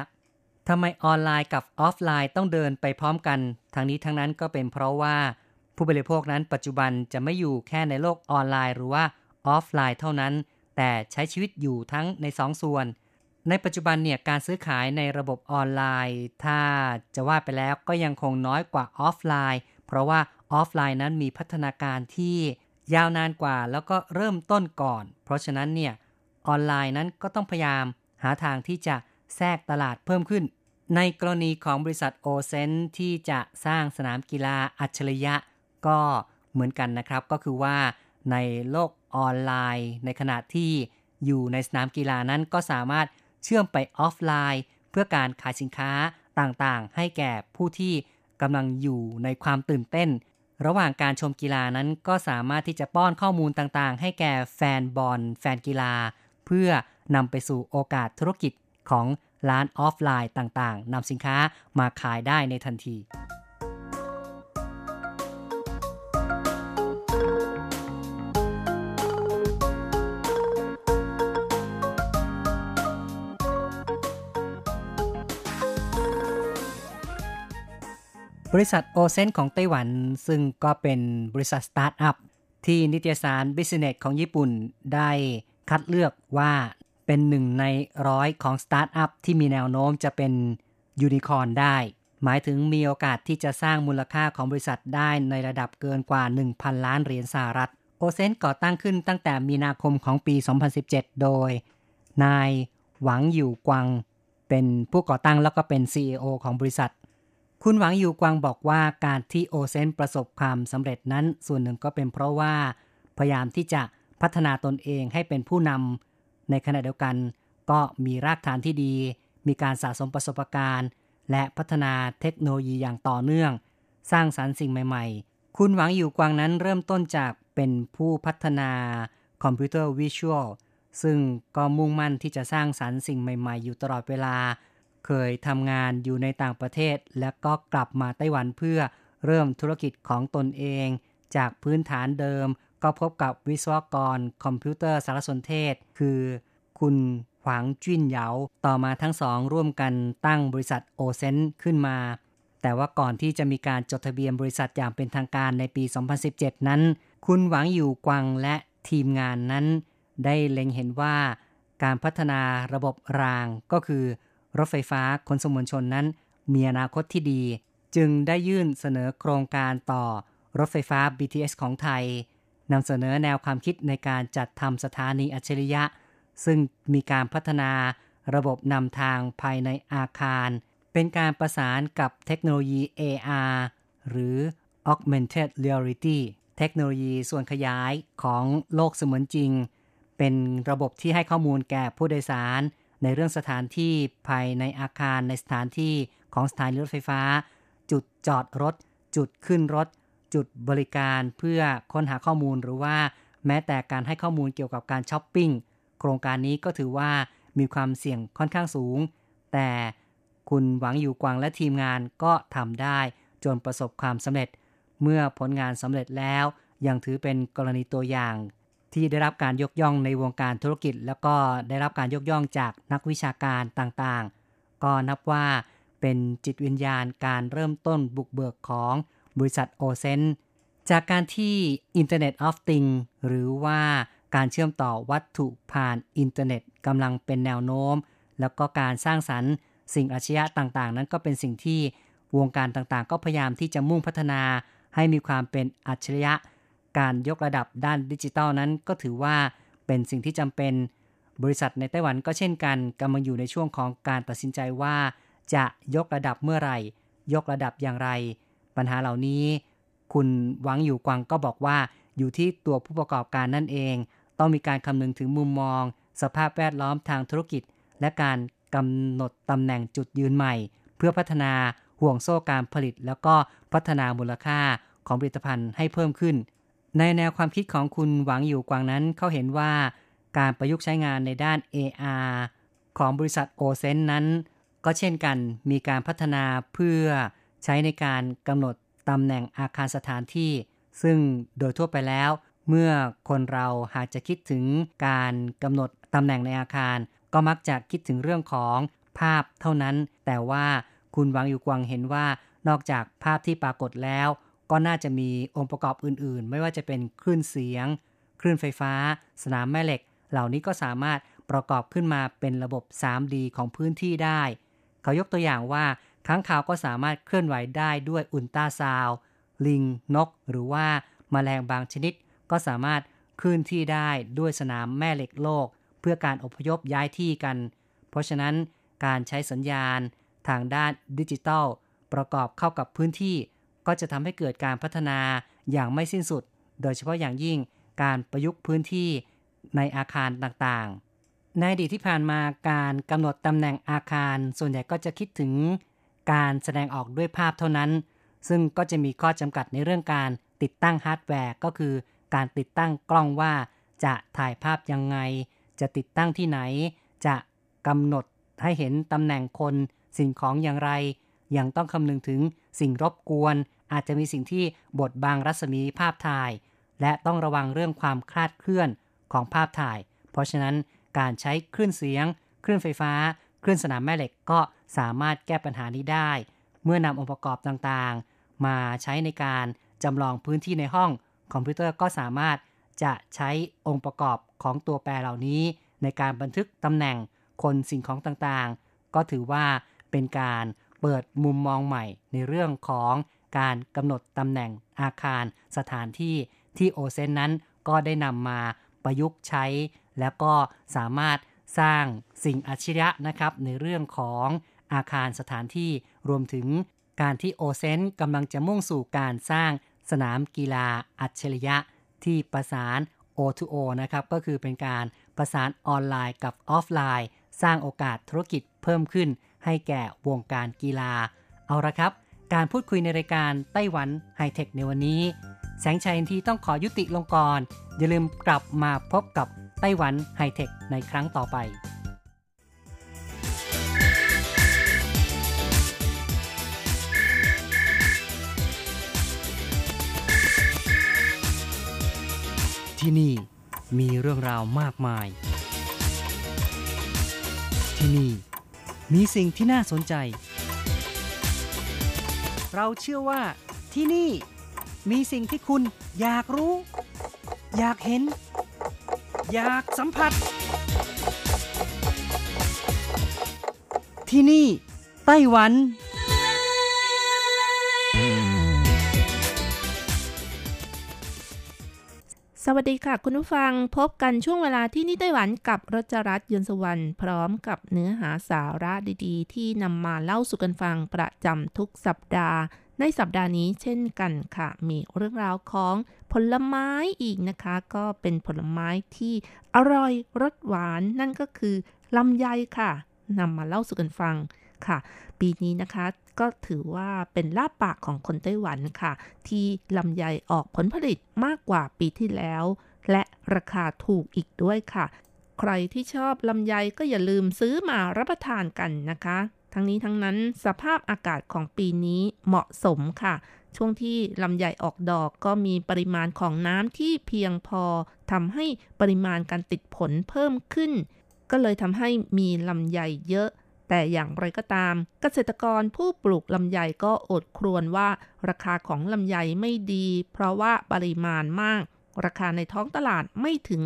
ทำไมออนไลน์กับออฟไลน์ต้องเดินไปพร้อมกันทั้งนี้ทั้งนั้นก็เป็นเพราะว่า ผู้บริโภคนั้นปัจจุบันจะไม่อยู่แค่ในโลกออนไลน์หรือว่าออฟไลน์เท่านั้น แต่ใช้ชีวิตอยู่ทั้งใน2 ส่วน ในปัจจุบันเนี่ยการซื้อขายในระบบออนไลน์ ถ้าจะว่าไปแล้วก็ยังคงน้อยกว่าออฟไลน์ เพราะว่าออฟไลน์นั้นมีพัฒนาการที่ยาวนานกว่าแล้วก็เริ่มต้นก่อน เพราะฉะนั้นเนี่ยออนไลน์นั้นก็ต้องพยายามหาทางที่จะแทรกตลาดเพิ่มขึ้น ในกรณีของบริษัทโอเซนที่จะสร้างสนามกีฬาอัจฉริยะ ก็เหมือนกันนะครับ ก็คือว่าในโลกออนไลน์ ในขณะที่อยู่ในสนามกีฬานั้นก็สามารถเชื่อมไปออฟไลน์ เพื่อการขายสินค้าต่างๆ ให้แก่ผู้ที่ กำลังอยู่ในความตื่นเต้น ระหว่างการชมกีฬานั้นก็สามารถที่จะป้อนข้อมูลต่างๆ ให้แก่แฟนบอล แฟนกีฬา เพื่อนำไปสู่โอกาสธุรกิจของร้านออฟไลน์ต่างๆนำสินค้ามาขายได้ในทันที บริษัทโอเซนของไต้หวัน ซึ่งก็เป็นบริษัทสตาร์ทอัพที่นิตยสาร business ของญี่ปุ่นได้คัดเลือกว่าเป็นหนึ่งในร้อยของสตาร์ทอัพที่มีแนวโน้มจะเป็นยูนิคอร์นได้ หมายถึงมีโอกาสที่จะสร้างมูลค่าของบริษัทได้ในระดับเกินกว่า 1,000 ล้านเหรียญสหรัฐ โอเซนก่อตั้งขึ้นตั้งแต่มีนาคมของปี 2017 โดย นายหวังอยู่กวางเป็นผู้ก่อตั้งแล้วก็เป็น CEO ของบริษัท คุณหวังอยู่กวางบอกว่าการที่โอเซนประสบความสำเร็จนั้น ส่วนหนึ่งก็เป็นเพราะว่า พยายามที่จะพัฒนาตนเองให้เป็นผู้นำในขณะเดียวกัน ก็มีรากฐานที่ดี มีการสะสมประสบการณ์ และพัฒนาเทคโนโลยีอย่างต่อเนื่อง สร้างสารรค์สิ่งใหม่ ๆ คุณหวังอยู่กวางนั้นเริ่มต้นจากเป็นผู้พัฒนาคอมพิวเตอร์วิชวลซึ่งก็มุ่งมั่นที่จะสร้างสรรค์สิ่งใหม่ ๆ อยู่ตลอดเวลา เคยทำงานอยู่ในต่างประเทศ และก็กลับมาไต้หวันเพื่อเริ่มธุรกิจของตนเอง จากพื้นฐานเดิม ก็พบกับวิศวกรคอมพิวเตอร์สารสนเทศ คือ คุณหวังจิ้นเหยาต่อมาทั้งสองร่วมกันตั้งบริษัทโอเซนขึ้นมา แต่ว่าก่อนที่จะมีการจดทะเบียนบริษัทอย่างเป็นทางการในปี 2017 นั้น คุณหวังอยู่กวางและทีมงานนั้น ได้เล็งเห็นว่าการพัฒนาระบบรางก็คือ รถไฟฟ้าขนส่งมวลชนนั้น มีอนาคตที่ดี จึงได้ยื่นเสนอโครงการต่อรถไฟฟ้า BTS ของไทยนำเสนอแนวความคิดในการจัดทำสถานีอัจฉริยะ ซึ่งมีการพัฒนาระบบนำทางภายในอาคาร เป็นการประสานกับเทคโนโลยี AR หรือ Augmented Reality เทคโนโลยีส่วนขยายของโลกเสมือนจริง เป็นระบบที่ให้ข้อมูลแก่ผู้โดยสาร ในเรื่องสถานที่ภายในอาคารในสถานที่ของสถานีรถไฟฟ้า จุดจอดรถ จุดขึ้นรถ จุดบริการเพื่อค้นหาข้อมูลหรือว่า แม้แต่การให้ข้อมูลเกี่ยวกับการช้อปปิ้งโครงการนี้ก็ถือว่ามีความเสี่ยงค่อนข้างสูง แต่คุณหวังอยู่กวางและทีมงานก็ทำได้จนประสบความสำเร็จ เมื่อผลงานสำเร็จแล้ว ยังถือเป็นกรณีตัวอย่าง ที่ได้รับการยกย่องในวงการธุรกิจ แล้วก็ได้รับการยกย่องจากนักวิชาการต่างๆ ก็นับว่าเป็นจิตวิญญาณการเริ่มต้นบุกเบิกของบริษัทโอเซนจากการที่ Internet of Things หรือว่าการเชื่อมต่อวัตถุผ่านอินเทอร์เน็ตกำลังเป็นแนวโน้ม แล้วก็การสร้างสรรค์สิ่งอาชญะต่างๆ นั้นก็เป็นสิ่งที่วงการต่างๆ ก็พยายามที่จะมุ่งพัฒนาให้มีความเป็นอัจฉริยะ การยกระดับด้านดิจิทัลนั้น ก็ถือว่าเป็นสิ่งที่จำเป็น บริษัทในไต้หวันก็เช่นกันกำลังอยู่ในช่วงของการตัดสินใจว่า จะยกระดับเมื่อไหร่ ยกระดับอย่างไร ปัญหาเหล่านี้ คุณหวังอยู่กวางก็บอกว่า อยู่ที่ตัวผู้ประกอบการนั่นเอง ต้องมีการคำนึงถึงมุมมอง สภาพแวดล้อมทางธุรกิจ และการกำหนดตำแหน่งจุดยืนใหม่ เพื่อพัฒนาห่วงโซ่การผลิต แล้วก็พัฒนามูลค่าของผลิตภัณฑ์ให้เพิ่มขึ้น ในแนวความคิดของคุณหวังอยู่กวางนั้นเขาเห็นว่าการประยุกต์ใช้งานในด้าน AR ของบริษัทโอเซนนั้น ก็เช่นกันมีการพัฒนาเพื่อใช้ในการกำหนดตำแหน่งอาคารสถานที่ ซึ่งโดยทั่วไปแล้ว เมื่อคนเราหากจะคิดถึงการกำหนดตำแหน่งในอาคาร ก็มักจะคิดถึงเรื่องของภาพเท่านั้น แต่ว่าคุณหวังอยู่กวางเห็นว่านอกจากภาพที่ปรากฏแล้ว ก็น่าจะมีองค์ประกอบอื่นๆ ไม่ว่าจะเป็นคลื่นเสียง คลื่นไฟฟ้า สนามแม่เหล็ก เหล่านี้ก็สามารถประกอบขึ้นมาเป็นระบบ 3D ของพื้นที่ได้ เขายกตัวอย่างว่าค้างคาวก็สามารถเคลื่อนไหวได้ด้วยอุลตราซาวลิง นก หรือว่ามาแมลงบางชนิด ก็สามารถเคลื่อนที่ได้ด้วยสนามแม่เหล็กโลก เพื่อการอพยพย้ายที่กัน เพราะฉะนั้นการใช้สัญญาณทางด้านดิจิทัลประกอบเข้ากับพื้นที่ ก็จะทำให้เกิดการพัฒนาอย่างไม่สิ้นสุด โดยเฉพาะอย่างยิ่งการประยุกต์พื้นที่ในอาคารต่างๆ ในอดีตที่ผ่านมาการกำหนดตำแหน่งอาคารส่วนใหญ่ก็จะคิดถึงการแสดงออกด้วยภาพเท่านั้น ซึ่งก็จะมีข้อจำกัดในเรื่องการติดตั้งฮาร์ดแวร์ ก็คือการติดตั้งกล้องว่าจะถ่ายภาพยังไง จะติดตั้งที่ไหน จะกำหนดให้เห็นตำแหน่งคนสิ่งของอย่างไร ยังต้องคำนึงถึงสิ่งรบกวน อาจจะมีสิ่งที่บดบังรัศมีภาพถ่าย และต้องระวังเรื่องความคลาดเคลื่อนของภาพถ่าย เพราะฉะนั้นการใช้คลื่นเสียง คลื่นไฟฟ้า คลื่นสนามแม่เหล็กก็สามารถแก้ปัญหานี้ได้ เมื่อนำองค์ประกอบต่างๆ มาใช้ในการจำลองพื้นที่ในห้องคอมพิวเตอร์ก็สามารถจะใช้องค์ประกอบของตัวแปรเหล่านี้ ในการบันทึกตำแหน่งคนสิ่งของต่างๆ ก็ถือว่าเป็นการเปิดมุมมองใหม่ในเรื่องของ การกำหนดตำแหน่งอาคารสถานที่ที่โอเซนนั้นก็ได้นำมาประยุกต์ใช้ แล้วก็สามารถสร้างสิ่งอัจฉริยะนะครับ ในเรื่องของอาคารสถานที่รวมถึงการที่โอเซนกำลังจะมุ่งสู่การสร้างสนามกีฬาอัจฉริยะ ที่ประสาน O2O นะครับ ก็คือเป็นการประสานออนไลน์กับออฟไลน์ สร้างโอกาสธุรกิจเพิ่มขึ้น ให้แก่วงการกีฬา เอาละครับ การพูดคุยในรายการไต้หวันไฮเทคในวันนี้ แสงชัยทีต้องขอยุติลงก่อน อย่าลืมกลับมาพบกับไต้หวันไฮเทคในครั้งต่อไปที่นี่มีเรื่องราวมากมาย ที่นี่มีสิ่งที่น่าสนใจ เราเชื่อว่าที่นี่มีสิ่งที่คุณอยากรู้ อยากเห็น อยากสัมผัส ที่นี่ ไต้หวัน สวัสดีค่ะ คุณผู้ฟังพบกันช่วงเวลาที่นี่ไต้หวันกับรจรัสยนต์สวรรค์พร้อมกับเนื้อหาสาระดีๆ ที่นำมาเล่าสู่กันฟังประจำทุกสัปดาห์ ในสัปดาห์นี้เช่นกันค่ะ มีเรื่องราวของผลไม้อีกนะคะ ก็เป็นผลไม้ที่อร่อยรสหวานนั่นก็คือลำไยค่ะนำมาเล่าสู่กันฟังค่ะ ปีนี้นะคะ ก็ถือว่าเป็นลาบปากของคนไต้หวันค่ะ ที่ลำไยออกผลผลิตมากกว่าปีที่แล้ว และราคาถูกอีกด้วยค่ะ ใครที่ชอบลำไยก็อย่าลืมซื้อมารับประทานกันนะคะ ทั้งนี้ทั้งนั้นสภาพอากาศของปีนี้เหมาะสมค่ะ ช่วงที่ลำไยออกดอกก็มีปริมาณของน้ำที่เพียงพอทำให้ปริมาณการติดผลเพิ่มขึ้น ก็เลยทำให้มีลำไยเยอะ แต่อย่างไรก็ตาม เกษตรกรผู้ปลูกลำไยก็อดครวญว่า ราคาของลำไยไม่ดี เพราะว่าปริมาณมาก ราคาในท้องตลาดไม่ถึง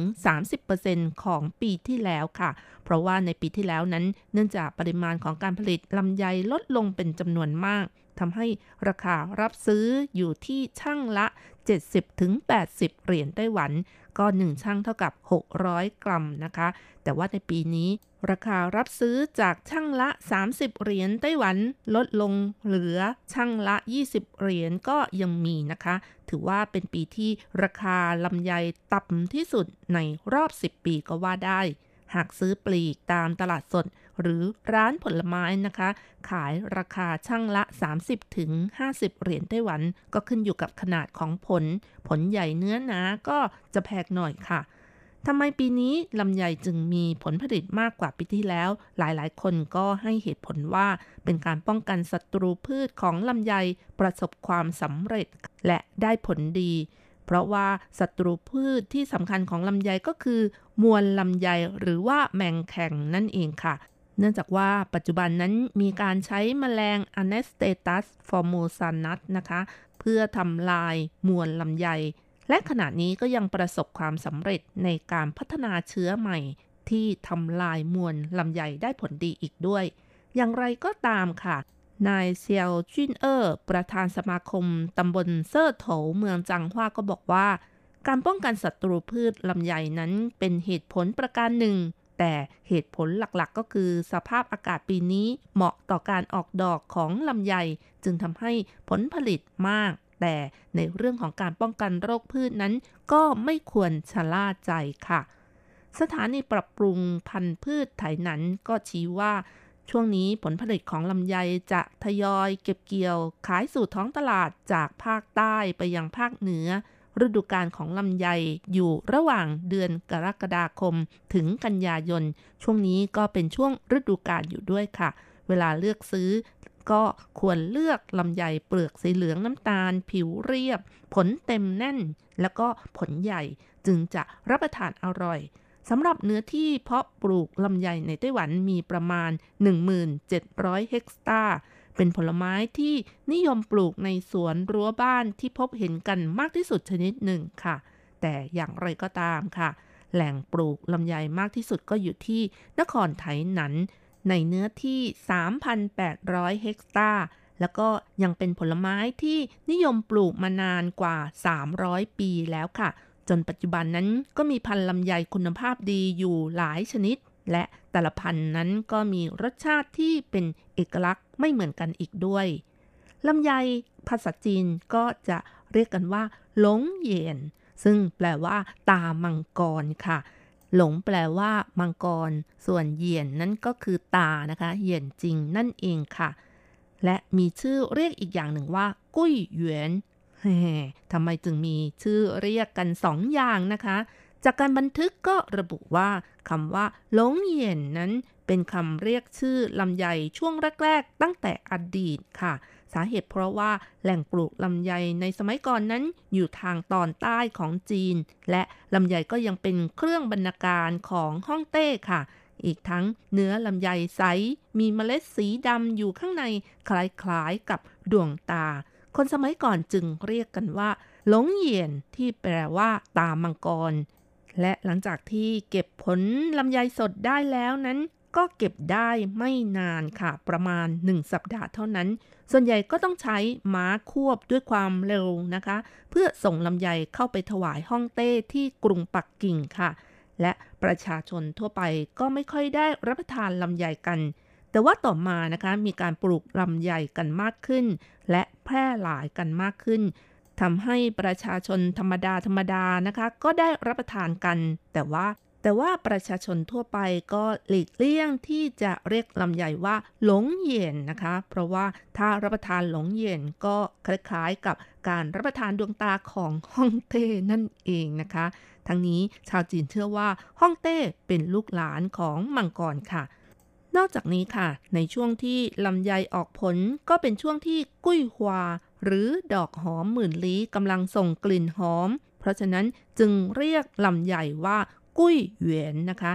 30%ของปีที่แล้วค่ะ เพราะว่าในปีที่แล้วนั้น เนื่องจากปริมาณของการผลิตลำไยลดลงเป็นจำนวนมาก ทำให้ราคารับซื้ออยู่ที่ช่างละ 70-80 เหรียญไต้หวัน ก็ 1 ช่างเท่ากับ 600 กรัมนะคะ แต่ว่าในปีนี้ ราคารับซื้อจากช่างละ 30 เหรียญไต้หวันลดลงเหลือช่างละ 20 เหรียญก็ยังมีนะคะ ถือว่าเป็นปีที่ราคาลำไยต่ำที่สุดในรอบ 10 ปีก็ว่าได้ หากซื้อปลีกตามตลาดสด หรือร้านผลไม้นะคะ ขายราคาช่างละ30ถึงเหรียญไต้หวัน ก็ขึ้นอยู่กับขนาดของผล ผลใหญ่เนื้อหนาก็จะแพงหน่อยค่ะทำไมปีนี้ลำไยจึงมีผลผลิตมากกว่าปีที่แล้ว หลายๆ คนก็ให้เหตุผลว่าเป็นการป้องกันศัตรูพืชของลำไยประสบความสำเร็จและได้ผลดี เพราะว่าศัตรูพืชที่สำคัญของลำไยก็คือ มวลลำไยหรือว่าแมงแข็งนั่นเองค่ะ เนื่องจากว่าปัจจุบันนั้นมีการใช้แมลง Anesthetus formosanus นะคะ เพื่อทำลายมวลลำไย และขณะนี้ก็ยังประสบความสำเร็จในการพัฒนาเชื้อใหม่ ที่ทำลายมวลลำไยได้ผลดีอีกด้วย อย่างไรก็ตามค่ะนายเซียวจุนเออร์ประธานสมาคมตำบลเซอร์โถเมืองจังหว้าก็บอกว่า การป้องกันศัตรูพืชลำไยนั้นเป็นเหตุผลประการหนึ่ง แต่เหตุผลหลักๆก็คือสภาพอากาศปีนี้เหมาะต่อการออกดอกของลำไย จึงทำให้ผลผลิตมาก แต่ในเรื่องของการป้องกันโรคพืชนั้น ก็ไม่ควรชะล่าใจค่ะ สถานีปรับปรุงพันธุ์พืชไถนันก็ชี้ว่าช่วงนี้ผลผลิตของลำไยจะทยอยเก็บเกี่ยว ขายสู่ท้องตลาดจากภาคใต้ไปยังภาคเหนือ ฤดูกาลของลำไยอยู่ระหว่างเดือนกรกฎาคมถึงกันยายน ช่วงนี้ก็เป็นช่วงฤดูกาลอยู่ด้วยค่ะ เวลาเลือกซื้อก็ควรเลือกลำไยเปลือกสีเหลืองน้ำตาล ผิวเรียบ ผลเต็มแน่น แล้วก็ผลใหญ่จึงจะรับประทานอร่อยสำหรับเนื้อที่เพาะปลูกลำไยในไต้หวันมีประมาณ 1700 เฮกตาร์ เป็นผลไม้ที่นิยมปลูกในสวนรั้วบ้านที่พบเห็นกันมากที่สุดชนิดหนึ่งค่ะ แต่อย่างไรก็ตามค่ะ แหล่งปลูกลำไยมากที่สุดก็อยู่ที่นครไถหนันในเนื้อที่ 3,800 เฮกตาร์ แล้วก็ยังเป็นผลไม้ที่นิยมปลูกมานานกว่า 300 ปีแล้วค่ะ จนปัจจุบันนั้นก็มีพันธุ์ลำไยคุณภาพดีอยู่หลายชนิด และแต่ละพันธุ์นั้นก็มีรสชาติที่เป็นเอกลักษณ์ไม่เหมือนกันอีกด้วยลำไยภาษาจีนก็จะเรียกกันว่า หลงเยียน ซึ่งแปลว่า ตามังกรค่ะ หลงแปลว่ามังกร ส่วนเยียนนั่นก็คือตานะคะเยียนจริงนั่นเองค่ะ และมีชื่อเรียกอีกอย่างหนึ่งว่า กุ้ยหยนทำไมจึงมีชื่อเรียกกันสองอย่างนะคะ จากการบันทึกก็ระบุว่าคำว่าหลงเยียนนั้นเป็นคำเรียกชื่อลำไยช่วงแรก ๆ ตั้งแต่อดีตค่ะ สาเหตุเพราะว่าแหล่งปลูกลำไยในสมัยก่อนนั้นอยู่ทางตอนใต้ของจีน และลำไยก็ยังเป็นเครื่องบรรณาการของฮ่องเต้ค่ะ อีกทั้งเนื้อลำไยใส มีเมล็ดสีดำอยู่ข้างในคล้ายๆกับดวงตา คนสมัยก่อนจึงเรียกกันว่าหลงเหยียนที่แปลว่าตามังกร และหลังจากที่เก็บผลลำไยสดได้แล้วนั้น ก็เก็บได้ไม่นานค่ะ ประมาณ 1 สัปดาห์เท่านั้น ส่วนใหญ่ก็ต้องใช้ม้าควบด้วยความเร็วนะคะ เพื่อส่งลำไยเข้าไปถวายฮ่องเต้ที่กรุงปักกิ่งค่ะ และประชาชนทั่วไปก็ไม่ค่อยได้รับประทานลำไยกัน แต่ว่าต่อมานะคะมีการปลูกลำไยกันมากขึ้น และแพร่หลายกันมากขึ้น ทำให้ประชาชนธรรมดาธรรมดานะคะ ก็ได้รับประทานกัน แต่ว่าแต่ว่าประชาชนทั่วไปก็หลีกเลี่ยงที่จะเรียกลำไยว่าหลงเยียนนะคะ เพราะว่าถ้ารับประทานหลงเยียนก็คล้ายๆกับการรับประทานดวงตาของฮ่องเต้นั่นเองนะคะ ทั้งนี้ชาวจีนเชื่อว่าฮ่องเต้เป็นลูกหลานของมังกรค่ะ นอกจากนี้ค่ะ ในช่วงที่ลำไยออกผลก็เป็นช่วงที่กุ้ยฮวา หรือดอกหอมหมื่นลี้กำลังส่งกลิ่นหอม เพราะฉะนั้นจึงเรียกลำไยว่ากุ้ยเหวียนนะคะ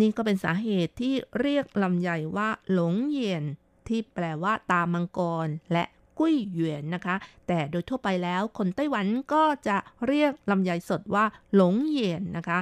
นี่ก็เป็นสาเหตุที่เรียกลำไยว่าหลงเหยียนที่แปลว่าตามังกร และกุ้ยเหวียนนะคะ แต่โดยทั่วไปแล้วคนไต้หวันก็จะเรียกลำไยสดว่าหลงเหยียนนะคะ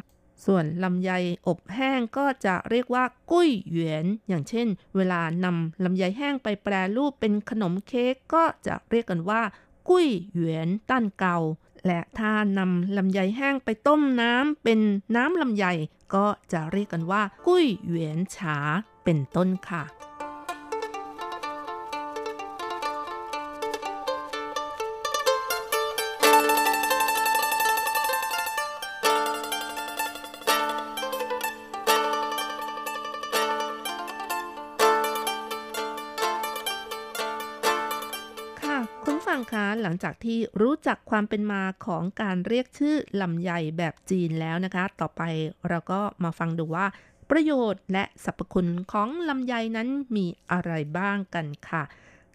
ส่วนลำไยอบแห้งก็จะเรียกว่ากุ้ยเหวียน อย่างเช่น เวลานำลำไยแห้งไปแปรรูปเป็นขนมเค้กก็จะเรียกกันว่า กุ้ยเหวียนต้านเกา และถ้านำลำไยแห้งไปต้มน้ำเป็นน้ำลำไยก็จะเรียกกันว่า กุ้ยเหวียนฉาเป็นต้นค่ะ งจากที่รู้จักความเป็นมาของการเรียกชื่อลำไยแบบจีนแล้วนะคะ ต่อไปเราก็มาฟังดูว่า ประโยชน์และสรรพคุณของลำไยนั้นมีอะไรบ้างกันค่ะ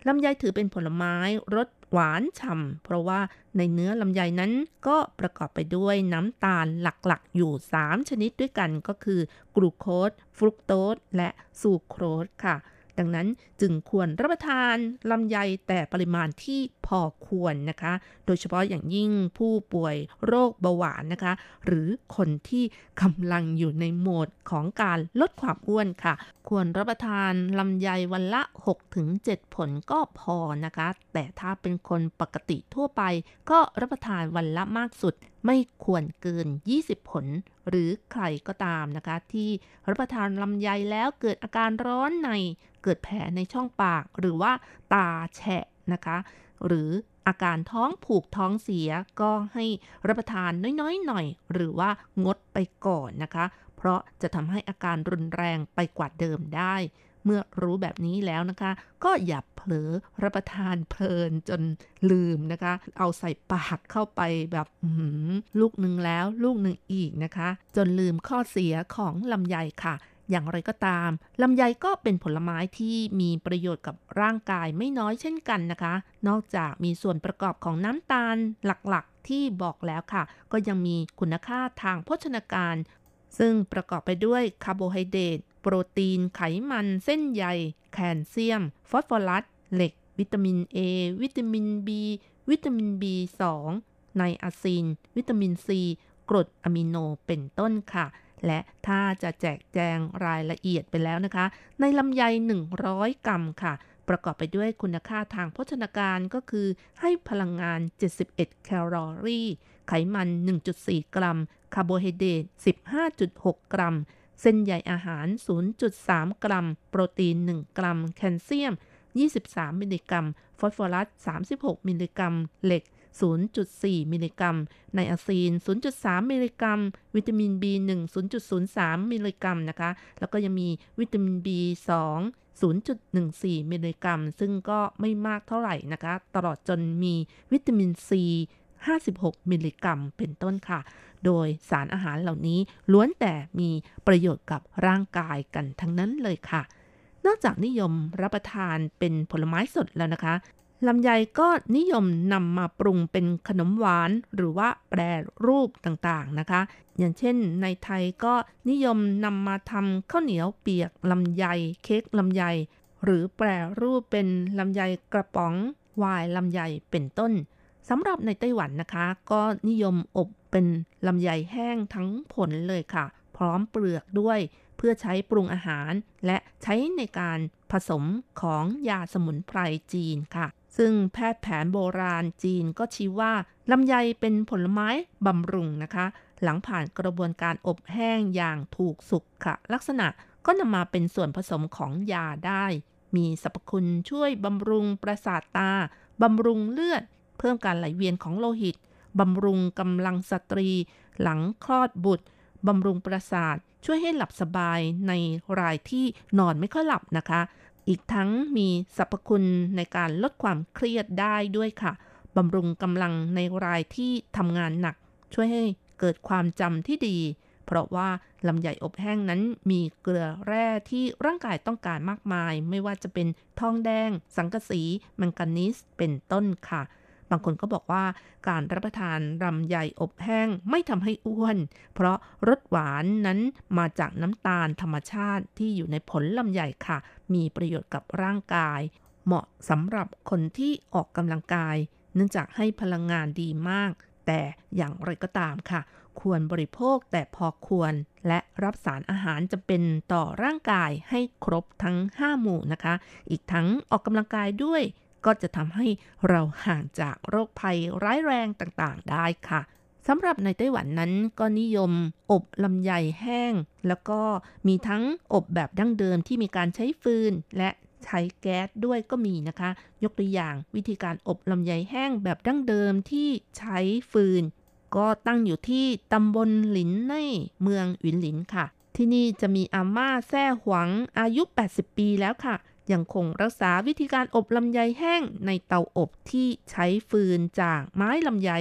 ลำไยถือเป็นผลไม้รสหวานฉ่ำเพราะว่าในเนื้อลำไยนั้นก็ประกอบไปด้วยน้ำตาลหลักๆ อยู่ 3 ชนิดด้วยกันก็คือกลูโคสฟรุกโตสและซูโครสค่ะ ดังนั้นจึงควรรับประทานลำไยแต่ปริมาณที่พอควรนะคะ โดยเฉพาะอย่างยิ่งผู้ป่วยโรคเบาหวานนะคะ หรือคนที่กำลังอยู่ในโหมดของการลดความอ้วนค่ะ ควรรับประทานลำไยวันละ 6-7 ผลก็พอนะคะ แต่ถ้าเป็นคนปกติทั่วไป ก็รับประทานวันละมากสุดไม่ควรเกิน 20 ผล หรือใครก็ตามนะคะ ที่รับประทานลำไยแล้วเกิดอาการร้อนใน เกิดแผลในช่องปาก หรือว่าตาแฉะนะคะ หรืออาการท้องผูกท้องเสียก็ให้รับประทานน้อยๆ หน่อย หรือว่างดไปก่อนนะคะ เพราะจะทำให้อาการรุนแรงไปกว่าเดิมได้ เมื่อรู้แบบนี้แล้วนะคะ ก็อย่าเผลอรับประทานเพลินจนลืมนะคะ เอาใส่ปากเข้าไปแบบลูกหนึ่งแล้วลูกหนึ่งอีกนะคะ จนลืมข้อเสียของลำไยค่ะอย่างไรก็ตาม ลำไยก็เป็นผลไม้ที่มีประโยชน์กับร่างกายไม่น้อยเช่นกันนะคะ นอกจากมีส่วนประกอบของน้ำตาลหลักๆ ที่บอกแล้วค่ะ ก็ยังมีคุณค่าทางโภชนาการ ซึ่งประกอบไปด้วยคาร์โบไฮเดรตโปรตีน ไขมัน เส้นใย แคลเซียม ฟอสฟอรัส เหล็ก วิตามิน A วิตามิน B วิตามิน B2 ไนอาซิน วิตามิน C กรดอะมิโนเป็นต้นค่ะ และถ้าจะแจกแจงรายละเอียดไปแล้วนะคะ ในลำไย 100 กรัมค่ะ ประกอบไปด้วยคุณค่าทางโภชนาการก็คือให้พลังงาน 71 แคลอรี่ ไขมัน 1.4 กรัม คาร์โบไฮเดรต 15.6 กรัม เส้นใยอาหาร 0.3 กรัม โปรตีน 1 กรัม แคลเซียม 23 มิลลิกรัม ฟอสฟอรัส 36 มิลลิกรัม เหล็ก 0.4 มิลลิกรัม ไนอาซิน 0.3 มิลลิกรัม วิตามิน B1 0.03 มิลลิกรัมนะคะ แล้วก็ยังมีวิตามิน B2 0.14 มิลลิกรัม ซึ่งก็ไม่มากเท่าไหร่นะคะ ตลอดจนมีวิตามิน C 56 มิลลิกรัมเป็นต้นค่ะ โดยสารอาหารเหล่านี้ล้วนแต่มีประโยชน์กับร่างกายกันทั้งนั้นเลยค่ะ นอกจากนิยมรับประทานเป็นผลไม้สดแล้วนะคะ ลำไยก็นิยมนำมาปรุงเป็นขนมหวานหรือว่าแปรรูปต่างๆนะคะ อย่างเช่นในไทยก็นิยมนำมาทำข้าวเหนียวเปียกลำไยเค้กลำไย หรือแปรรูปเป็นลำไยกระป๋องวายลำไยเป็นต้นสำหรับในไต้หวันนะคะ ก็นิยมอบเป็นลำไยแห้งทั้งผลเลยค่ะ พร้อมเปลือกด้วย เพื่อใช้ปรุงอาหาร และใช้ในการผสมของยาสมุนไพรจีนค่ะ ซึ่งแพทย์แผนโบราณจีนก็ชี้ว่าลำไยเป็นผลไม้บำรุงนะคะ หลังผ่านกระบวนการอบแห้งอย่างถูกสุขค่ะ ลักษณะก็นำมาเป็นส่วนผสมของยาได้ มีสรรพคุณช่วยบำรุงประสาทตาบำรุงเลือด เพิ่มการไหลเวียนของโลหิตบำรุงกำลังสตรี หลังคลอดบุตรบำรุงประสาทช่วยให้หลับสบายในรายที่นอนไม่ค่อยหลับนะคะ อีกทั้งมีสรรพคุณในการลดความเครียดได้ด้วยค่ะบำรุงกำลังในรายที่ทำงานหนัก ช่วยให้เกิดความจำที่ดี เพราะว่าลำไยอบแห้งนั้นมีเกลือแร่ที่ร่างกายต้องการมากมาย ไม่ว่าจะเป็นทองแดง สังกะสีแมงกานีสเป็นต้นค่ะ บางคนก็บอกว่าการรับประทานลำไยอบแห้งไม่ทำให้อ้วน เพราะรสหวานนั้นมาจากน้ำตาลธรรมชาติที่อยู่ในผลลำไยค่ะ มีประโยชน์กับร่างกาย เหมาะสำหรับคนที่ออกกำลังกาย เนื่องจากให้พลังงานดีมาก แต่อย่างไรก็ตามค่ะ ควรบริโภคแต่พอควร และรับสารอาหารจะเป็นต่อร่างกายให้ครบทั้ง 5 หมู่นะคะ อีกทั้งออกกำลังกายด้วย ก็จะทำให้เราห่างจากโรคภัยร้ายแรงต่างๆ ได้ค่ะสำหรับในไต้หวันนั้นก็นิยมอบลำไยแห้ง แล้วก็มีทั้งอบแบบดั้งเดิมที่มีการใช้ฟืนและใช้แก๊สด้วยก็มีนะคะ ยกตัวอย่างวิธีการอบลำไยแห้งแบบดั้งเดิมที่ใช้ฟืน ก็ตั้งอยู่ที่ตำบลหลินในเมืองหวินหลินค่ะ ที่นี่จะมีอาม่าแซ่หวังอายุ 80 ปีแล้วค่ะ ยังคงรักษาวิธีการอบลำไยแห้งในเตาอบที่ใช้ฟืนจากไม้ลำไย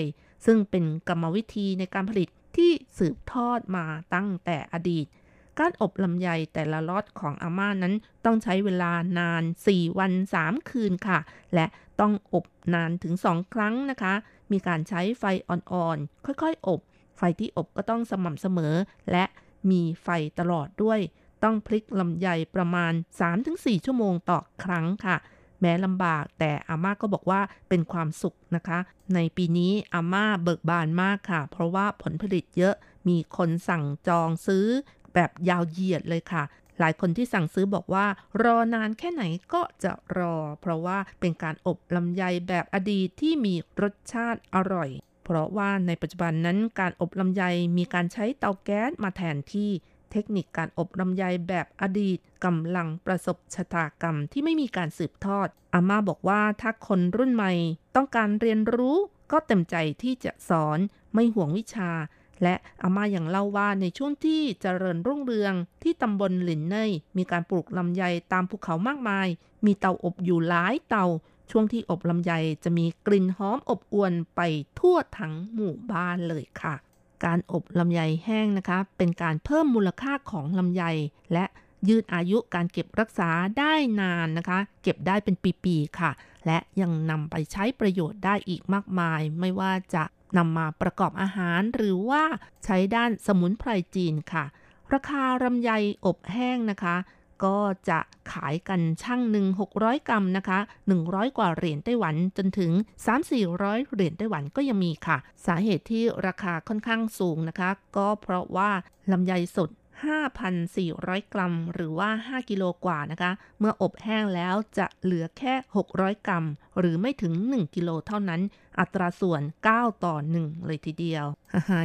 ซึ่งเป็นกรรมวิธีในการผลิตที่สืบทอดมาตั้งแต่อดีต การอบลำไยแต่ละล็อตของอาม่านั้นต้องใช้เวลานาน 4 วัน 3 คืนค่ะ และต้องอบนานถึง 2 ครั้งนะคะ มีการใช้ไฟอ่อนๆ ค่อยๆ อบ ไฟที่อบก็ต้องสม่ำเสมอ และมีไฟตลอดด้วย ต้องพลิกลำไยประมาณ 3-4 ชั่วโมงต่อครั้งค่ะ แม้ลำบากแต่อาม่าก็บอกว่าเป็นความสุขนะคะ ในปีนี้อาม่าเบิกบานมากค่ะ เพราะว่าผลผลิตเยอะมีคนสั่งจองซื้อแบบยาวเหยียดเลยค่ะ หลายคนที่สั่งซื้อบอกว่า รอนานแค่ไหนก็จะรอ เพราะว่าเป็นการอบลำไยแบบอดีตที่มีรสชาติอร่อย เพราะว่าในปัจจุบันนั้นการอบลำไยมีการใช้เตาแก๊สมาแทนที่ เทคนิคการอบลำไยแบบอดีตกำลังประสบชะตากรรมที่ไม่มีการสืบทอด อาม่าบอกว่าถ้าคนรุ่นใหม่ ต้องการเรียนรู้ก็เต็มใจที่จะสอนไม่ห่วงวิชา และอาม่ายังเล่าว่าในช่วงที่เจริญรุ่งเรืองที่ตำบลหลินเนยมีการปลูกลำไยตามภูเขามากมาย มีเตาอบอยู่หลายเตา ช่วงที่อบลำไยจะมีกลิ่นหอมอบอวนไปทั่วทั้งหมู่บ้านเลยค่ะ การอบลำไยแห้งนะคะ เป็นการเพิ่มมูลค่าของลำไย และยืดอายุการเก็บรักษาได้นานนะคะ เก็บได้เป็นปีๆค่ะ และยังนำไปใช้ประโยชน์ได้อีกมากมาย ไม่ว่าจะนำมาประกอบอาหารหรือว่าใช้ด้านสมุนไพรจีนค่ะ ราคาลำไยอบแห้งนะคะ ก็จะขายกันช่างหนึ่ง600 กรัมนะคะ 100 กว่าเหรียญไต้หวันจนถึง 3-400 เหรียญไต้หวันก็ยังมีค่ะ สาเหตุที่ราคาค่อนข้างสูงนะคะ ก็เพราะว่าลำไยสด5,400 กรัม หรือว่า 5 กิโลกว่านะคะ เมื่ออบแห้งแล้วจะเหลือแค่ 600 กรัม หรือไม่ถึง 1 กิโลเท่านั้น อัตราส่วน 9 ต่อ 1 เลยทีเดียว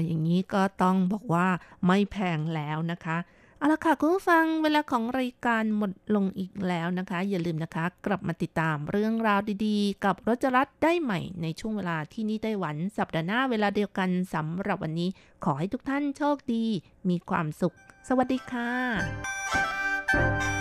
อย่างนี้ก็ต้องบอกว่าไม่แพงแล้วนะคะ เอาละค่ะคุณผู้ฟังเวลาของรายการหมดลงอีกแล้วนะคะ อย่าลืมนะคะ กลับมาติดตามเรื่องราวดีๆ กับรจรัสได้ใหม่ในช่วงเวลาที่นี่ไต้หวัน สัปดาห์หน้าเวลาเดียวกันสำหรับวันนี้ ขอให้ทุกท่านโชคดี มีความสุข สวัสดีค่ะ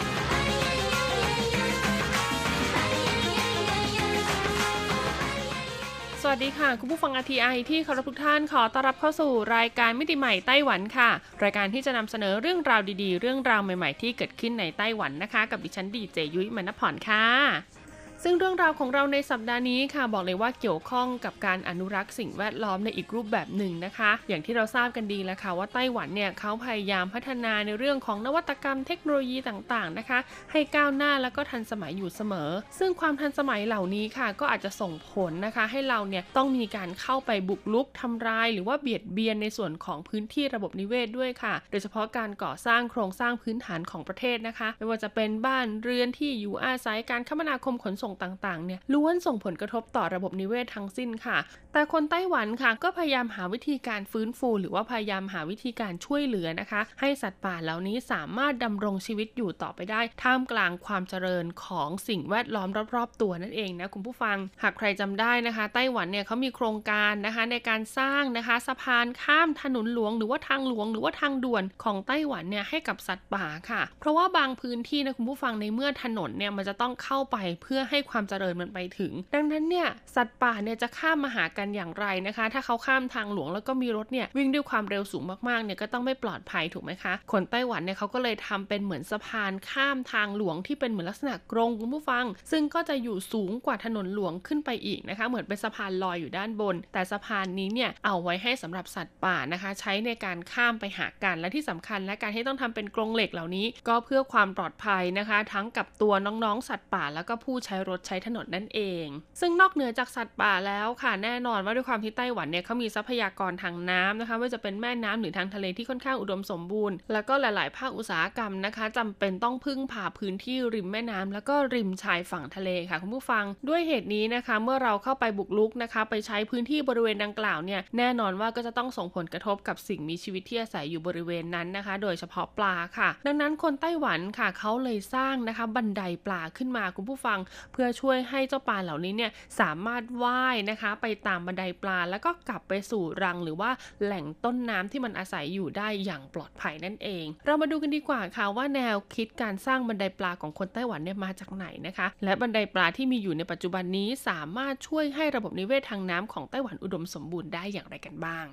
สวัสดีค่ะ คุณผู้ฟังทีไอที่เคารพทุกท่านขอต้อนรับเข้าสู่รายการมิติใหม่ไต้หวันค่ะ รายการที่จะนำเสนอเรื่องราวดีๆ เรื่องราวใหม่ๆ ที่เกิดขึ้นในไต้หวันนะคะ กับดิฉันดีเจยุ้ยมณพรค่ะ ซึ่งเรื่องราวของเราในสัปดาห์นี้ค่ะบอกเลยว่าเกี่ยวข้องกับการอนุรักษ์สิ่งแวดล้อมในอีกรูปแบบหนึ่งนะคะ อย่างที่เราทราบกันดีแล้วค่ะว่าไต้หวันเนี่ยเขาพยายามพัฒนาในเรื่องของนวัตกรรมเทคโนโลยีต่างๆนะคะ ให้ก้าวหน้าแล้วก็ทันสมัยอยู่เสมอ ซึ่งความทันสมัยเหล่านี้ค่ะ ก็อาจจะส่งผลนะคะ ให้เราเนี่ยต้องมีการเข้าไปบุกลุกทำลาย หรือว่าเบียดเบียนในส่วนของพื้นที่ระบบนิเวศด้วยค่ะ โดยเฉพาะการก่อสร้างโครงสร้างพื้นฐานของประเทศนะคะ ไม่ว่าจะเป็นบ้านเรือนที่อยู่อาศัยการคมนาคมขนส่งต่างๆเนี่ยล้วนส่งผลกระทบต่อระบบนิเวศทั้งสิ้นค่ะ แต่คนไต้หวันค่ะก็พยายามหาวิธีการฟื้นฟู หรือว่าพยายามหาวิธีการช่วยเหลือนะคะ ให้สัตว์ป่าเหล่านี้สามารถดำรงชีวิตอยู่ต่อไปได้ ท่ามกลางความเจริญของสิ่งแวดล้อมรอบๆตัวนั่นเองนะคุณผู้ฟัง หากใครจำได้นะคะ ไต้หวันเนี่ยเขามีโครงการนะคะในการสร้างนะคะสะพานข้ามถนนหลวง หรือว่าทางหลวง หรือว่าทางด่วนของไต้หวันเนี่ยให้กับสัตว์ป่าค่ะ เพราะว่าบางพื้นที่นะคุณผู้ฟังในเมื่อถนนเนี่ยมันจะต้องเข้าไปเพื่อให้ความเจริญมันไปถึง ดังนั้นเนี่ยสัตว์ป่าเนี่ยจะข้ามมาหากันอย่างไรนะคะ ถ้าเขาข้ามทางหลวงแล้วก็มีรถเนี่ยวิ่งด้วยความเร็วสูงมากๆเนี่ยก็ต้องไม่ปลอดภัยถูกไหมคะ คนไต้หวันเนี่ยเขาก็เลยทำเป็นเหมือนสะพานข้ามทางหลวงที่เป็นเหมือนลักษณะกรงคุณผู้ฟัง ซึ่งก็จะอยู่สูงกว่าถนนหลวงขึ้นไปอีกนะคะ เหมือนเป็นสะพานลอยอยู่ด้านบน แต่สะพานนี้เนี่ยเอาไว้ให้สำหรับสัตว์ป่านะคะ ใช้ในการข้ามไปหากันและที่สำคัญและการที่ต้องทำเป็นกรงเหล็กเหล่านี้ ก็เพื่อความปลอดภัยนะคะ ทั้งกับตัวน้องๆสัตว์ป่าแล้วก็ผู้ใช้รถใช้ถนนนั่นเอง ซึ่งนอกเหนือจากสัตว์ป่าแล้วค่ะแน่นอนว่าด้วยความที่ไต้หวันเนี่ยเขามีทรัพยากรทางน้ำนะคะว่าจะเป็นแม่น้ำหรือทางทะเลที่ค่อนข้างอุดมสมบูรณ์ แล้วก็หลาย ๆ ภาคอุตสาหกรรมนะคะจำเป็นต้องพึ่งพาพื้นที่ริมแม่น้ำแล้วก็ริมชายฝั่งทะเลค่ะคุณผู้ฟัง ด้วยเหตุนี้นะคะ เมื่อเราเข้าไปบุกลุกนะคะ ไปใช้พื้นที่บริเวณดังกล่าวเนี่ยแน่นอนว่าก็จะต้องส่งผลกระทบกับสิ่งมีชีวิตที่อาศัยอยู่บริเวณนั้นนะคะ โดยเฉพาะปลาค่ะ ดังนั้นคนไต้หวันค่ะเขาเลยสร้างนะคะบันไดปลาขึ้นมาคุณผู้ฟังเพื่อช่วยให้เจ้าปลาเหล่านี้เนี่ยสามารถว่ายนะคะ ไปตามบันไดปลาแล้วก็กลับไปสู่รังหรือว่าแหล่งต้นน้ำที่มันอาศัยอยู่ได้อย่างปลอดภัยนั่นเอง เรามาดูกันดีกว่าค่ะว่าแนวคิดการสร้างบันไดปลาของคนไต้หวันเนี่ยมาจากไหนนะคะ และบันไดปลาที่มีอยู่ในปัจจุบันนี้สามารถช่วยให้ระบบนิเวศทางน้ำของไต้หวันอุดมสมบูรณ์ได้อย่างไรกันบ้าง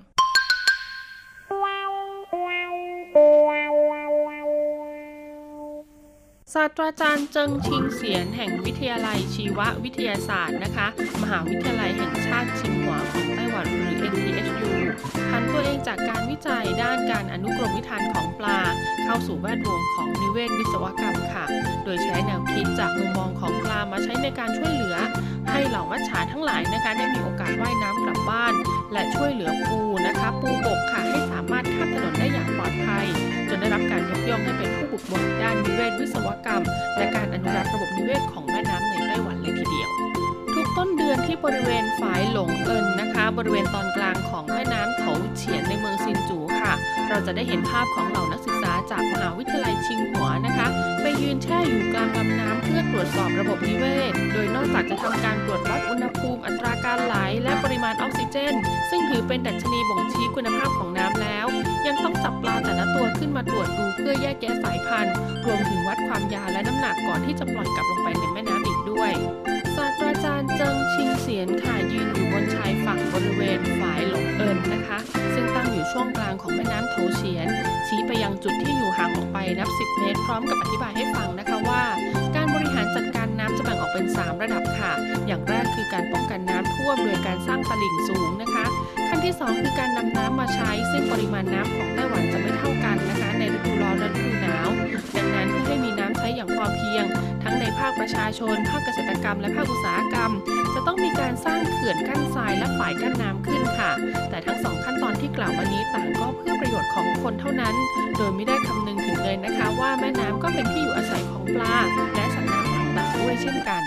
ศาสตราจารย์เจิงชิงเสียนแห่งวิทยาลัยชีววิทยาศาสตร์นะคะ มหาวิทยาลัยแห่งชาติชิงหัวของไต้หวันหรือ NTHU ผันตัวเองจากการวิจัยด้านการอนุกรมวิธานของปลา เข้าสู่แวดวงของนิเวศวิศวกรรมค่ะ โดยใช้แนวคิดจากมุมมองของปลามาใช้ในการช่วยเหลือ ให้เหล่ามัจฉาทั้งหลายนะคะได้มีโอกาสว่ายน้ำกลับบ้าน และช่วยเหลือปูนะคะ ปูบกค่ะให้สามารถข้ามถนนได้อย่างปลอดภัย จนได้รับการยกย่องให้เป็น กเบิกด้านนิเวศวิศวกรรม และการอนุรักษ์ระบบนิเวศของแม่น้ำในไต้หวันเลยทีเดียว ต้นเดือนที่บริเวณฝายหลงเอินนะคะ บริเวณตอนกลางของแม่น้ำเถาเฉียนในเมืองซินจูค่ะ เราจะได้เห็นภาพของเหล่านักศึกษาจากมหาวิทยาลัยชิงหัวนะคะ ไปยืนแช่อยู่กลางลำน้ำเพื่อตรวจสอบระบบนิเวศ โดยนอกจากจะทำการตรวจวัดอุณหภูมิอัตราการไหลและปริมาณออกซิเจน ซึ่งถือเป็นดัชนีบ่งชี้คุณภาพของน้ำแล้ว ยังต้องจับปลาแต่ละตัวขึ้นมาตรวจดูเพื่อแยกแยะสายพันธุ์ รวมถึงวัดความยาวและน้ำหนักก่อนที่จะปล่อยกลับลงไปในแม่น้ำอีกด้วย ศาสตราจารย์เจิงชิงเสียนค่ะยืนอยู่บนชายฝั่งบริเวณฝายหลงเอินนะคะ ซึ่งตั้งอยู่ช่วงกลางของแม่น้ำโถเฉียน ชี้ไปยังจุดที่อยู่ห่างออกไปนับ 10 เมตร พร้อมกับอธิบายให้ฟังนะคะว่า การบริหารจัดการน้ำจะแบ่งออกเป็น 3 ระดับค่ะ อย่างแรกคือการป้องกันน้ำท่วมโดยการสร้างตลิ่งสูงนะคะ ขั้นที่ 2 คือการนำน้ำมาใช้ ซึ่งปริมาณน้ำของไต้หวันจะไม่เท่ากันนะคะ ในฤดูร้อนและฤดูหนาว ดังนั้นเพื่อให้มีน้ำใช้อย่างพอเพียง ทั้งในภาคประชาชน ภาคเกษตรกรรม และภาคอุตสาหกรรม จะต้องมีการสร้างเขื่อนกั้นทรายและฝ่ายกั้นน้ำขึ้นค่ะ แต่ทั้งสองขั้นตอนที่กล่าวมานี้ต่างก็เพื่อประโยชน์ของคนเท่านั้น โดยไม่ได้คำนึงถึงเลยนะคะ ว่าแม่น้ำก็เป็นที่อยู่อาศัยของปลา และสัตว์น้ำต่างๆด้วยเช่นกัน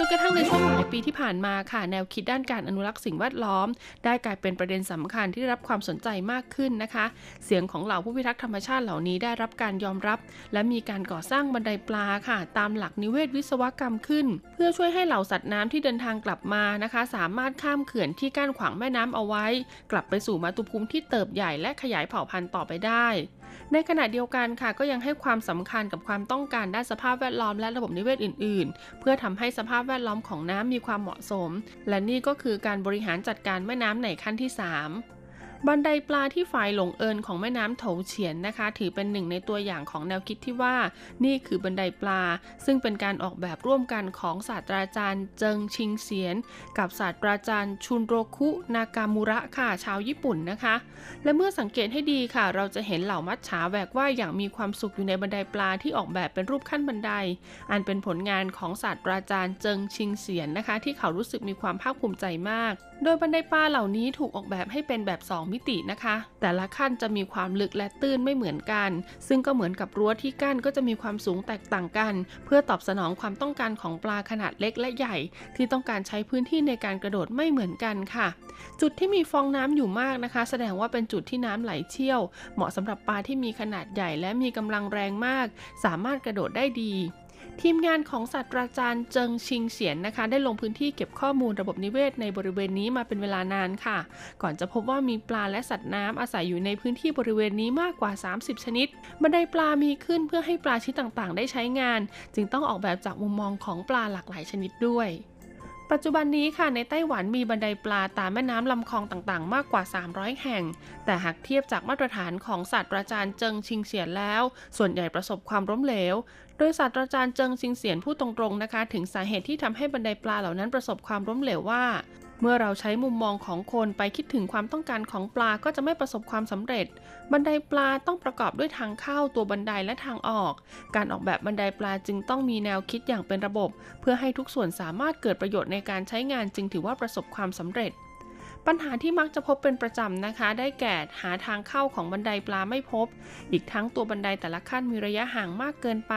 จนกระทั่งในช่วงหลายปีที่ผ่านมาค่ะ แนวคิดด้านการอนุรักษ์สิ่งแวดล้อม ได้กลายเป็นประเด็นสำคัญที่ได้รับความสนใจมากขึ้นนะคะ เสียงของเหล่าผู้พิทักษ์ธรรมชาติเหล่านี้ได้รับการยอมรับ และมีการก่อสร้างบันไดปลาค่ะ ตามหลักนิเวศวิศวกรรมขึ้น เพื่อช่วยให้เหล่าสัตว์น้ำที่เดินทางกลับมานะคะ สามารถข้ามเขื่อนที่กั้นขวางแม่น้ำเอาไว้ กลับไปสู่มาตุภูมิที่เติบใหญ่และขยายเผ่าพันธุ์ต่อไปได้ ในขณะเดียวกันค่ะก็ยังให้ความสำคัญกับความต้องการด้านสภาพแวดล้อมและระบบนิเวศอื่น ๆ เพื่อทำให้สภาพแวดล้อมของน้ำมีความเหมาะสม และนี่ก็คือการบริหารจัดการแม่น้ำในขั้นที่ 3 บันไดปลาที่ฝ่ายหลงเอินของแม่น้ำโถเฉียนนะคะ ถือเป็นหนึ่งในตัวอย่างของแนวคิดที่ว่า นี่คือบันไดปลา ซึ่งเป็นการออกแบบร่วมกันของศาสตราจารย์เจิงชิงเสียน กับศาสตราจารย์ชุนโรคุนากามุระค่ะชาวญี่ปุ่นนะคะ และเมื่อสังเกตให้ดีค่ะ เราจะเห็นเหล่ามัจฉาแหวกว่ายอย่างมีความสุขอยู่ในบันไดปลาที่ออกแบบเป็นรูปขั้นบันได อันเป็นผลงานของศาสตราจารย์เจิงชิงเสียนนะคะ ที่เขารู้สึกมีความภาคภูมิใจมาก โดยบันไดปลาเหล่านี้ถูกออกแบบให้เป็นแบบ2มิตินะคะ แต่ละขั้นจะมีความลึกและตื้นไม่เหมือนกัน ซึ่งก็เหมือนกับรั้วที่กั้นก็จะมีความสูงแตกต่างกัน เพื่อตอบสนองความต้องการของปลาขนาดเล็กและใหญ่ ที่ต้องการใช้พื้นที่ในการกระโดดไม่เหมือนกันค่ะ จุดที่มีฟองน้ำอยู่มากนะคะ แสดงว่าเป็นจุดที่น้ำไหลเชี่ยว เหมาะสำหรับปลาที่มีขนาดใหญ่และมีกำลังแรงมาก สามารถกระโดดได้ดี ทีมงานของศาสตราจารย์เจิงชิงเสียนนะคะ ได้ลงพื้นที่เก็บข้อมูลระบบนิเวศในบริเวณนี้มาเป็นเวลานานค่ะ ก่อนจะพบว่ามีปลาและสัตว์น้ำอาศัยอยู่ในพื้นที่บริเวณนี้มากกว่า 30 ชนิด บันไดปลามีขึ้นเพื่อให้ปลาชนิดต่างๆ ได้ใช้งาน จึงต้องออกแบบจากมุมมองของปลาหลากหลายชนิดด้วยปัจจุบันนี้ค่ะในไต้หวันมีบันไดปลาตามแม่น้ำลำคลองต่างๆ มากกว่า 300 แห่ง แต่หากเทียบจากมาตรฐานของศาสตราจารย์เจิงชิงเสียนแล้ว ส่วนใหญ่ประสบความล้มเหลว โดยศาสตราจารย์เจิงชิงเสียนพูดตรงๆนะคะ ถึงสาเหตุที่ทำให้บันไดปลาเหล่านั้นประสบความล้มเหลวว่า เมื่อเราใช้มุมมองของคนไปคิดถึงความต้องการของปลาก็จะไม่ประสบความสำเร็จ บันไดปลาต้องประกอบด้วยทางเข้าตัวบันไดและทางออก การออกแบบบันไดปลาจึงต้องมีแนวคิดอย่างเป็นระบบ เพื่อให้ทุกส่วนสามารถเกิดประโยชน์ในการใช้งานจึงถือว่าประสบความสำเร็จ ปัญหาที่มักจะพบเป็นประจำนะคะ ได้แก่หาทางเข้าของบันไดปลาไม่พบ อีกทั้งตัวบันไดแต่ละขั้นมีระยะห่างมากเกินไป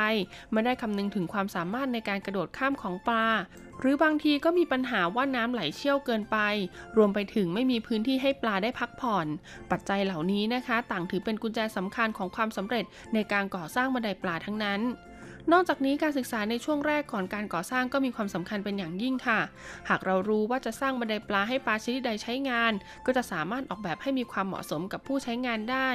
ไม่ได้คำนึงถึงความสามารถในการกระโดดข้ามของปลา หรือบางทีก็มีปัญหาว่าน้ำไหลเชี่ยวเกินไป รวมไปถึงไม่มีพื้นที่ให้ปลาได้พักผ่อน ปัจจัยเหล่านี้นะคะ ต่างถือเป็นกุญแจสำคัญของความสำเร็จในการก่อสร้างบันไดปลาทั้งนั้น นอกจากนี้การศึกษาในช่วงแรกก่อนการก่อสร้างก็มีความสำคัญเป็นอย่างยิ่งค่ะ หากเรารู้ว่าจะสร้างบันไดปลาให้ปลาชนิดใดใช้งาน ก็จะสามารถออกแบบให้มีความเหมาะสมกับผู้ใช้งานได้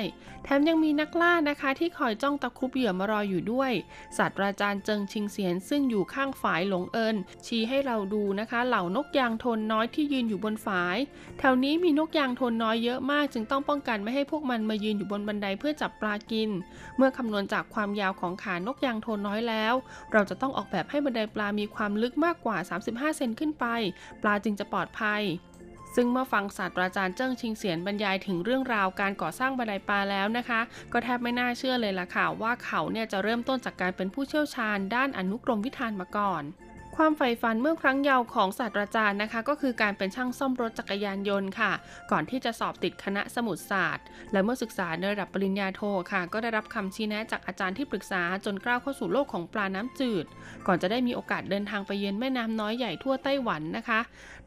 แถมยังมีนักล่านะคะที่คอยจ้องตะครุบเหยื่อมารออยู่ด้วย ศาสตราจารย์เจิงชิงเสียน ซึ่งอยู่ข้างฝายหลงเอินชี้ให้เราดูนะคะ เหล่านกยางโทนน้อยที่ยืนอยู่บนฝาย แถวนี้มีนกยางโทนน้อยเยอะมาก จึงต้องป้องกันไม่ให้พวกมันมายืนอยู่บนบันไดเพื่อจับปลากิน เมื่อคำนวณจากความยาวของขานกยางโทนน้อยแล้ว เราจะต้องออกแบบให้บันไดปลามีความลึกมากกว่า 35 เซนขึ้นไป ปลาจึงจะปลอดภัยซึ่งเมื่อฟังศาสตราจารย์เจิ้งชิงเสียนบรรยายถึงเรื่องราวการก่อสร้างบันไดปลาแล้วนะคะ ก็แทบไม่น่าเชื่อเลยล่ะค่ะว่าเขาเนี่ยจะเริ่มต้นจากการเป็นผู้เชี่ยวชาญด้านอนุกรมวิธานมาก่อน ความใฝ่ฝันเมื่อครั้งเยาว์ของศาสตราจารย์นะคะ ก็คือการเป็นช่างซ่อมรถจักรยานยนต์ค่ะ ก่อนที่จะสอบติดคณะสมุทรศาสตร์ และเมื่อศึกษาในระดับปริญญาโทค่ะ ก็ได้รับคำชี้แนะจากอาจารย์ที่ปรึกษาจนกล้าวเข้าสู่โลกของปลาน้ำจืด ก่อนจะได้มีโอกาสเดินทางไปเยือนแม่น้ำน้อยใหญ่ทั่วไต้หวันนะคะ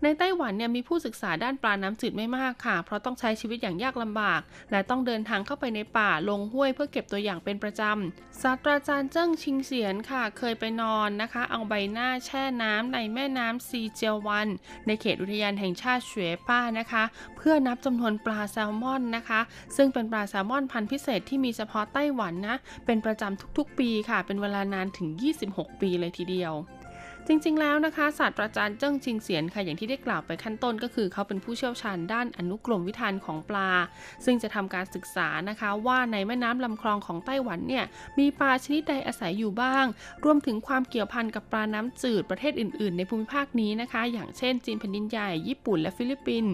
ในไต้หวันเนี่ยมีผู้ศึกษาด้านปลาน้ำจืดไม่มากค่ะ เพราะต้องใช้ชีวิตอย่างยากลำบาก และต้องเดินทางเข้าไปในป่าลงห้วยเพื่อเก็บตัวอย่างเป็นประจำศาสตราจารย์เจิ้งชิงเสียนค่ะ เคยไปนอนนะคะ เอาใบหน้าแช่น้ำในแม่น้ำซีเจียววัน ในเขตอุทยานแห่งชาติเฉวป้านะคะ เพื่อนับจำนวนปลาแซลมอนนะคะ ซึ่งเป็นปลาแซลมอนพันธุ์พิเศษที่มีเฉพาะไต้หวันนะ เป็นประจำทุกๆปีค่ะ เป็นเวลานานถึง 26 ปีเลยทีเดียว จริงๆแล้วนะคะศาสตราจารย์เจิ้งชิงเสียนค่ะอย่างที่ได้กล่าวไปขั้นต้นก็คือ เขาเป็นผู้เชี่ยวชาญด้านอนุกรมวิธานของปลา ซึ่งจะทำการศึกษานะคะว่าในแม่น้ำลำคลองของไต้หวันเนี่ยมีปลาชนิดใดอาศัยอยู่บ้าง รวมถึงความเกี่ยวพันกับปลาน้ำจืดประเทศอื่น ๆ ในภูมิภาคนี้นะคะ อย่างเช่น จีนแผ่นดินใหญ่ญี่ปุ่นและฟิลิปปินส์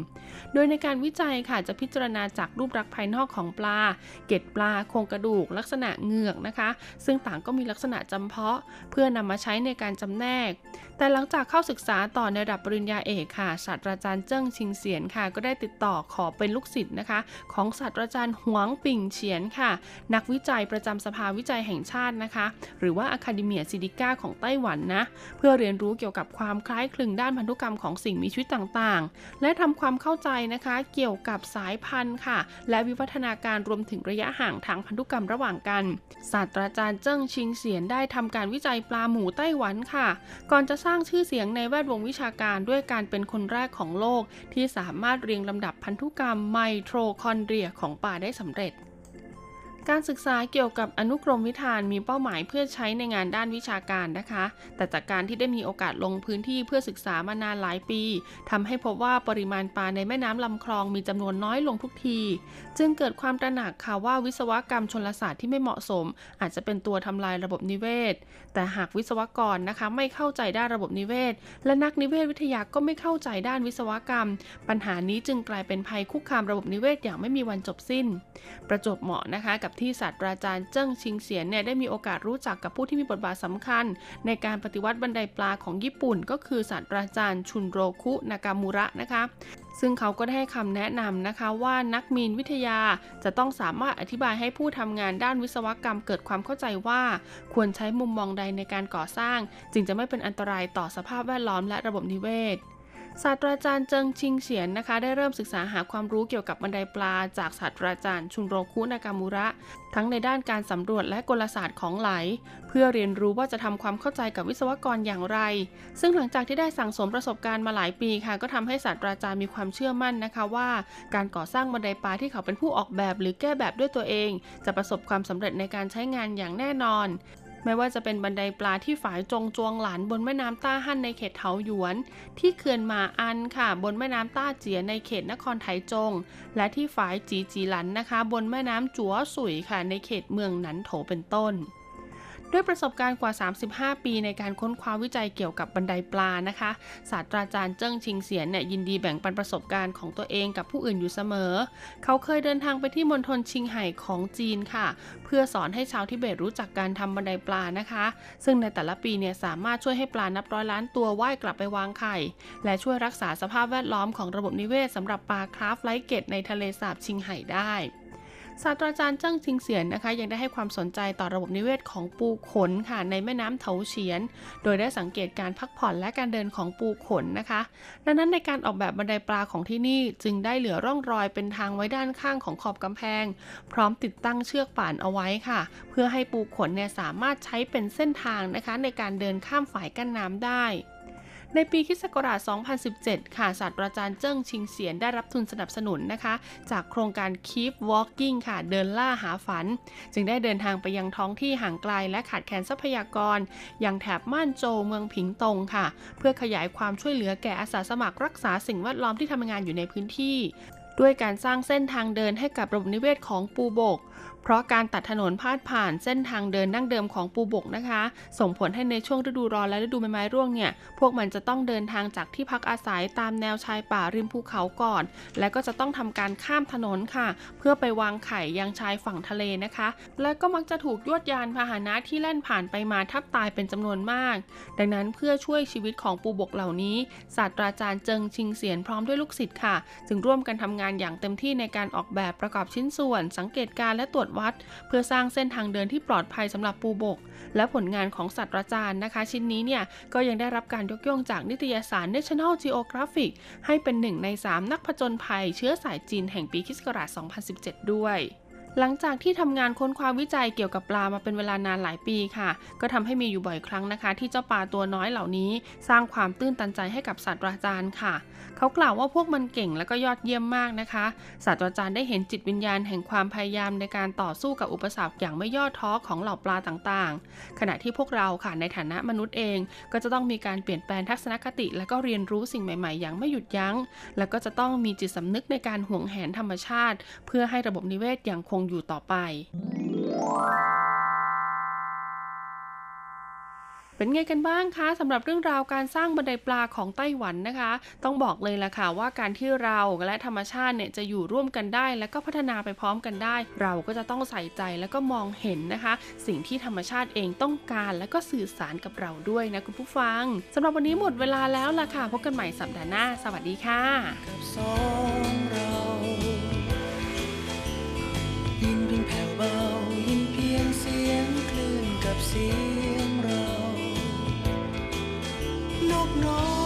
โดยในการวิจัยค่ะจะพิจารณาจากรูปลักษณ์ภายนอกของปลา เกล็ดปลาโครงกระดูก ลักษณะเหงือกนะคะ ซึ่งต่างก็มีลักษณะจำเพาะ เพื่อนำมาใช้ในการจำแนกแต่หลังจากเข้าศึกษาต่อในระดับปริญญาเอกค่ะศาสตราจารย์เจิ้งชิงเสียนค่ะ ก็ได้ติดต่อขอเป็นลูกศิษย์นะคะ ของศาสตราจารย์หวงปิ่งเฉียนค่ะ นักวิจัยประจำสภาวิจัยแห่งชาตินะคะ หรือว่าอะคาเดเมียซิดิก้าของไต้หวันนะ เพื่อเรียนรู้เกี่ยวกับความคล้ายคลึงด้านพันธุกรรมของสิ่งมีชีวิตต่างๆ และทำความเข้าใจนะคะเกี่ยวกับสายพันธุ์ค่ะ และวิวัฒนาการรวมถึงระยะห่างทางพันธุกรรมระหว่างกันศาสตราจารย์เจิ้งชิงเสียนได้ทำการวิจัยปลาหมูไต้หวันค่ะก่อนจะสร้างชื่อเสียงในแวดวงวิชาการด้วยการเป็นคนแรกของโลก ที่สามารถเรียงลำดับพันธุกรรมไมโทคอนเดรียของปลาได้สำเร็จการศึกษาเกี่ยวกับอนุกรมวิธานมีเป้าหมายเพื่อใช้ในงานด้านวิชาการนะคะ แต่จากการที่ได้มีโอกาสลงพื้นที่เพื่อศึกษามานานหลายปีทำให้พบว่าปริมาณปลาในแม่น้ำลำคลองมีจำนวนน้อยลงทุกที จึงเกิดความตระหนักค่ะว่าวิศวกรรมชนลศาสตร์ที่ไม่เหมาะสม อาจจะเป็นตัวทำลายระบบนิเวศ แต่หากวิศวกรนะคะไม่เข้าใจด้านระบบนิเวศ และนักนิเวศวิทยาก็ไม่เข้าใจด้านวิศวกรรม ปัญหานี้จึงกลายเป็นภัยคุกคามระบบนิเวศอย่างไม่มีวันจบสิ้น ประจบเหมาะนะคะกับที่ศาสตราจารย์เจิ้งชิงเสียนเนี่ยได้มีโอกาสรู้จักกับผู้ที่มีบทบาทสำคัญ ในการปฏิวัติบันไดปลาของญี่ปุ่น ก็คือศาสตราจารย์ชุนโรคุนากามูระนะคะ ซึ่งเขาก็ได้ให้คำแนะนำนะคะว่านักมีนวิทยาจะต้องสามารถอธิบายให้ผู้ทำงานด้านวิศวกรรมเกิดความเข้าใจว่า ควรใช้มุมมองใดในการก่อสร้าง จึงจะไม่เป็นอันตรายต่อสภาพแวดล้อมและระบบนิเวศ ศาสตราจารย์เจิงชิงเฉียนนะคะ ได้เริ่มศึกษาหาความรู้เกี่ยวกับบันไดปลา จากศาสตราจารย์ชุนโรคุนากามูระ ทั้งในด้านการสำรวจและกลศาสตร์ของไหล เพื่อเรียนรู้ว่าจะทำความเข้าใจกับวิศวกรอย่างไร ซึ่งหลังจากที่ได้สั่งสมประสบการณ์มาหลายปีค่ะ ก็ทำให้ศาสตราจารย์มีความเชื่อมั่นนะคะว่า การก่อสร้างบันไดปลาที่เขาเป็นผู้ออกแบบ หรือแก้แบบด้วยตัวเอง จะประสบความสำเร็จในการใช้งานอย่างแน่นอน ไม่ว่าจะเป็นบันไดปลาที่ฝายจงจวงหลานบนแม่น้ำต้าฮั่นในเขตเถาหยวน ที่เขื่อนมาอันค่ะ บนแม่น้ำต้าเจียในเขตนครไถจง และที่ฝายจีจีหลันนะคะ บนแม่น้ำจัวสุยค่ะ ในเขตเมืองหนันโถเป็นต้น ด้วยประสบการณ์กว่า 35 ปีในการค้นคว้าวิจัยเกี่ยวกับบันไดปลานะคะ ศาสตราจารย์เจิ้งชิงเสียนเนี่ยยินดีแบ่งปันประสบการณ์ของตัวเองกับผู้อื่นอยู่เสมอ เขาเคยเดินทางไปที่มณฑลชิงไห่ของจีนค่ะ เพื่อสอนให้ชาวทิเบตรู้จักการทำบันไดปลานะคะ ซึ่งในแต่ละปีเนี่ยสามารถช่วยให้ปลานับร้อยล้านตัวว่ายกลับไปวางไข่ และช่วยรักษาสภาพแวดล้อมของระบบนิเวศสำหรับปลาคราฟไลเกตในทะเลสาบชิงไห่ได้ ศาสตราจารย์เจิ้งชิงเสียนนะคะ ยังได้ให้ความสนใจต่อระบบนิเวศของปูขนค่ะในแม่น้ำเถาเฉียน โดยได้สังเกตการพักผ่อนและการเดินของปูขนนะคะ ดังนั้นในการออกแบบบันไดปลาของที่นี่จึงได้เหลือร่องรอยเป็นทางไว้ด้านข้างของขอบกำแพง พร้อมติดตั้งเชือกป่านเอาไว้ค่ะ เพื่อให้ปูขนเนี่ยสามารถใช้เป็นเส้นทางนะคะ ในการเดินข้ามฝ่ายกั้นน้ำได้ ในปีคิศักราช 2017 ค่ะศาสตราจารย์เจิ้งชิงเสียนได้รับทุนสนับสนุนนะคะ จากโครงการ Keep Walking ค่ะ เดินล่าหาฝัน จึงได้เดินทางไปยังท้องที่ห่างไกลและขาดแคลนทรัพยากร อย่างแถบม่านโจวเมืองผิงตงค่ะ เพื่อขยายความช่วยเหลือแก่อาสาสมัครรักษาสิ่งแวดล้อมที่ทำงานอยู่ในพื้นที่ ด้วยการสร้างเส้นทางเดินให้กับระบบนิเวศของปูบก เพราะการตัดถนนพาดผ่านเส้นทางเดินดั้งเดิมของปูบกนะคะ ส่งผลให้ในช่วงฤดูร้อนและฤดูใบไม้ร่วงเนี่ย พวกมันจะต้องเดินทางจากที่พักอาศัยตามแนวชายป่าริมภูเขาก่อน และก็จะต้องทำการข้ามถนนค่ะ เพื่อไปวางไข่ยังชายฝั่งทะเลนะคะ และก็มักจะถูกยวดยานพาหนะที่แล่นผ่านไปมาทับตายเป็นจำนวนมาก ดังนั้นเพื่อช่วยชีวิตของปูบกเหล่านี้ ศาสตราจารย์เจิงชิงเสียนพร้อมด้วยลูกศิษย์ค่ะ จึงร่วมกันทำงานอย่างเต็มที่ในการออกแบบประกอบชิ้นส่วน สังเกตการณ์และตรวจวัด เพื่อสร้างเส้นทางเดินที่ปลอดภัยสำหรับปูบก และผลงานของศาสตราจารย์นะคะ ชิ้นนี้เนี่ยก็ยังได้รับการยกย่องจากนิตยสาร National Geographic ให้เป็นหนึ่งใน 3 นักผจญภัย เชื้อสายจีนแห่งปีคศ2017 ด้วยหลังจากที่ทำงานค้นคว้าวิจัยเกี่ยวกับปลามาเป็นเวลานานหลายปีค่ะ ก็ทำให้มีอยู่บ่อยครั้งนะคะ ที่เจ้าปลาตัวน้อยเหล่านี้ สร้างความตื้นตันใจให้กับศาสตราจารย์ค่ะเขากล่าวว่าพวกมันเก่งและก็ยอดเยี่ยมมากนะคะ ศาสตราจารย์ได้เห็นจิตวิญญาณแห่งความพยายามในการต่อสู้กับอุปสรรคอย่างไม่ย่อท้อของเหล่าปลาต่างๆ ขณะที่พวกเราค่ะในฐานะมนุษย์เอง ก็จะต้องมีการเปลี่ยนแปลงทัศนคติ และก็เรียนรู้สิ่งใหม่ ๆ อย่างไม่หยุดยัง้ง แล้วก็จะต้องมีจิตสำนึกในการห่วงแหนธรรมชาติ เพื่อให้ระบบนิเวศยังคงอยู่ต่อไป เป็นไงกันบ้างคะสำหรับเรื่องราวการสร้างบันไดปลาของไต้หวันนะคะ ต้องบอกเลยล่ะค่ะว่าการที่เราและธรรมชาติเนี่ยจะอยู่ร่วมกันได้ และก็พัฒนาไปพร้อมกันได้ เราก็จะต้องใส่ใจแล้วก็มองเห็นนะคะ สิ่งที่ธรรมชาติเองต้องการ และก็สื่อสารกับเราด้วยนะคุณผู้ฟังสำหรับวันนี้หมดเวลาแล้วล่ะค่ะพบกันใหม่สัปดาห์หน้า สวัสดีค่ะสองเรายินเพียงแผ่วเบายินเพียงเสียงคลื่นกับเสียง No. nói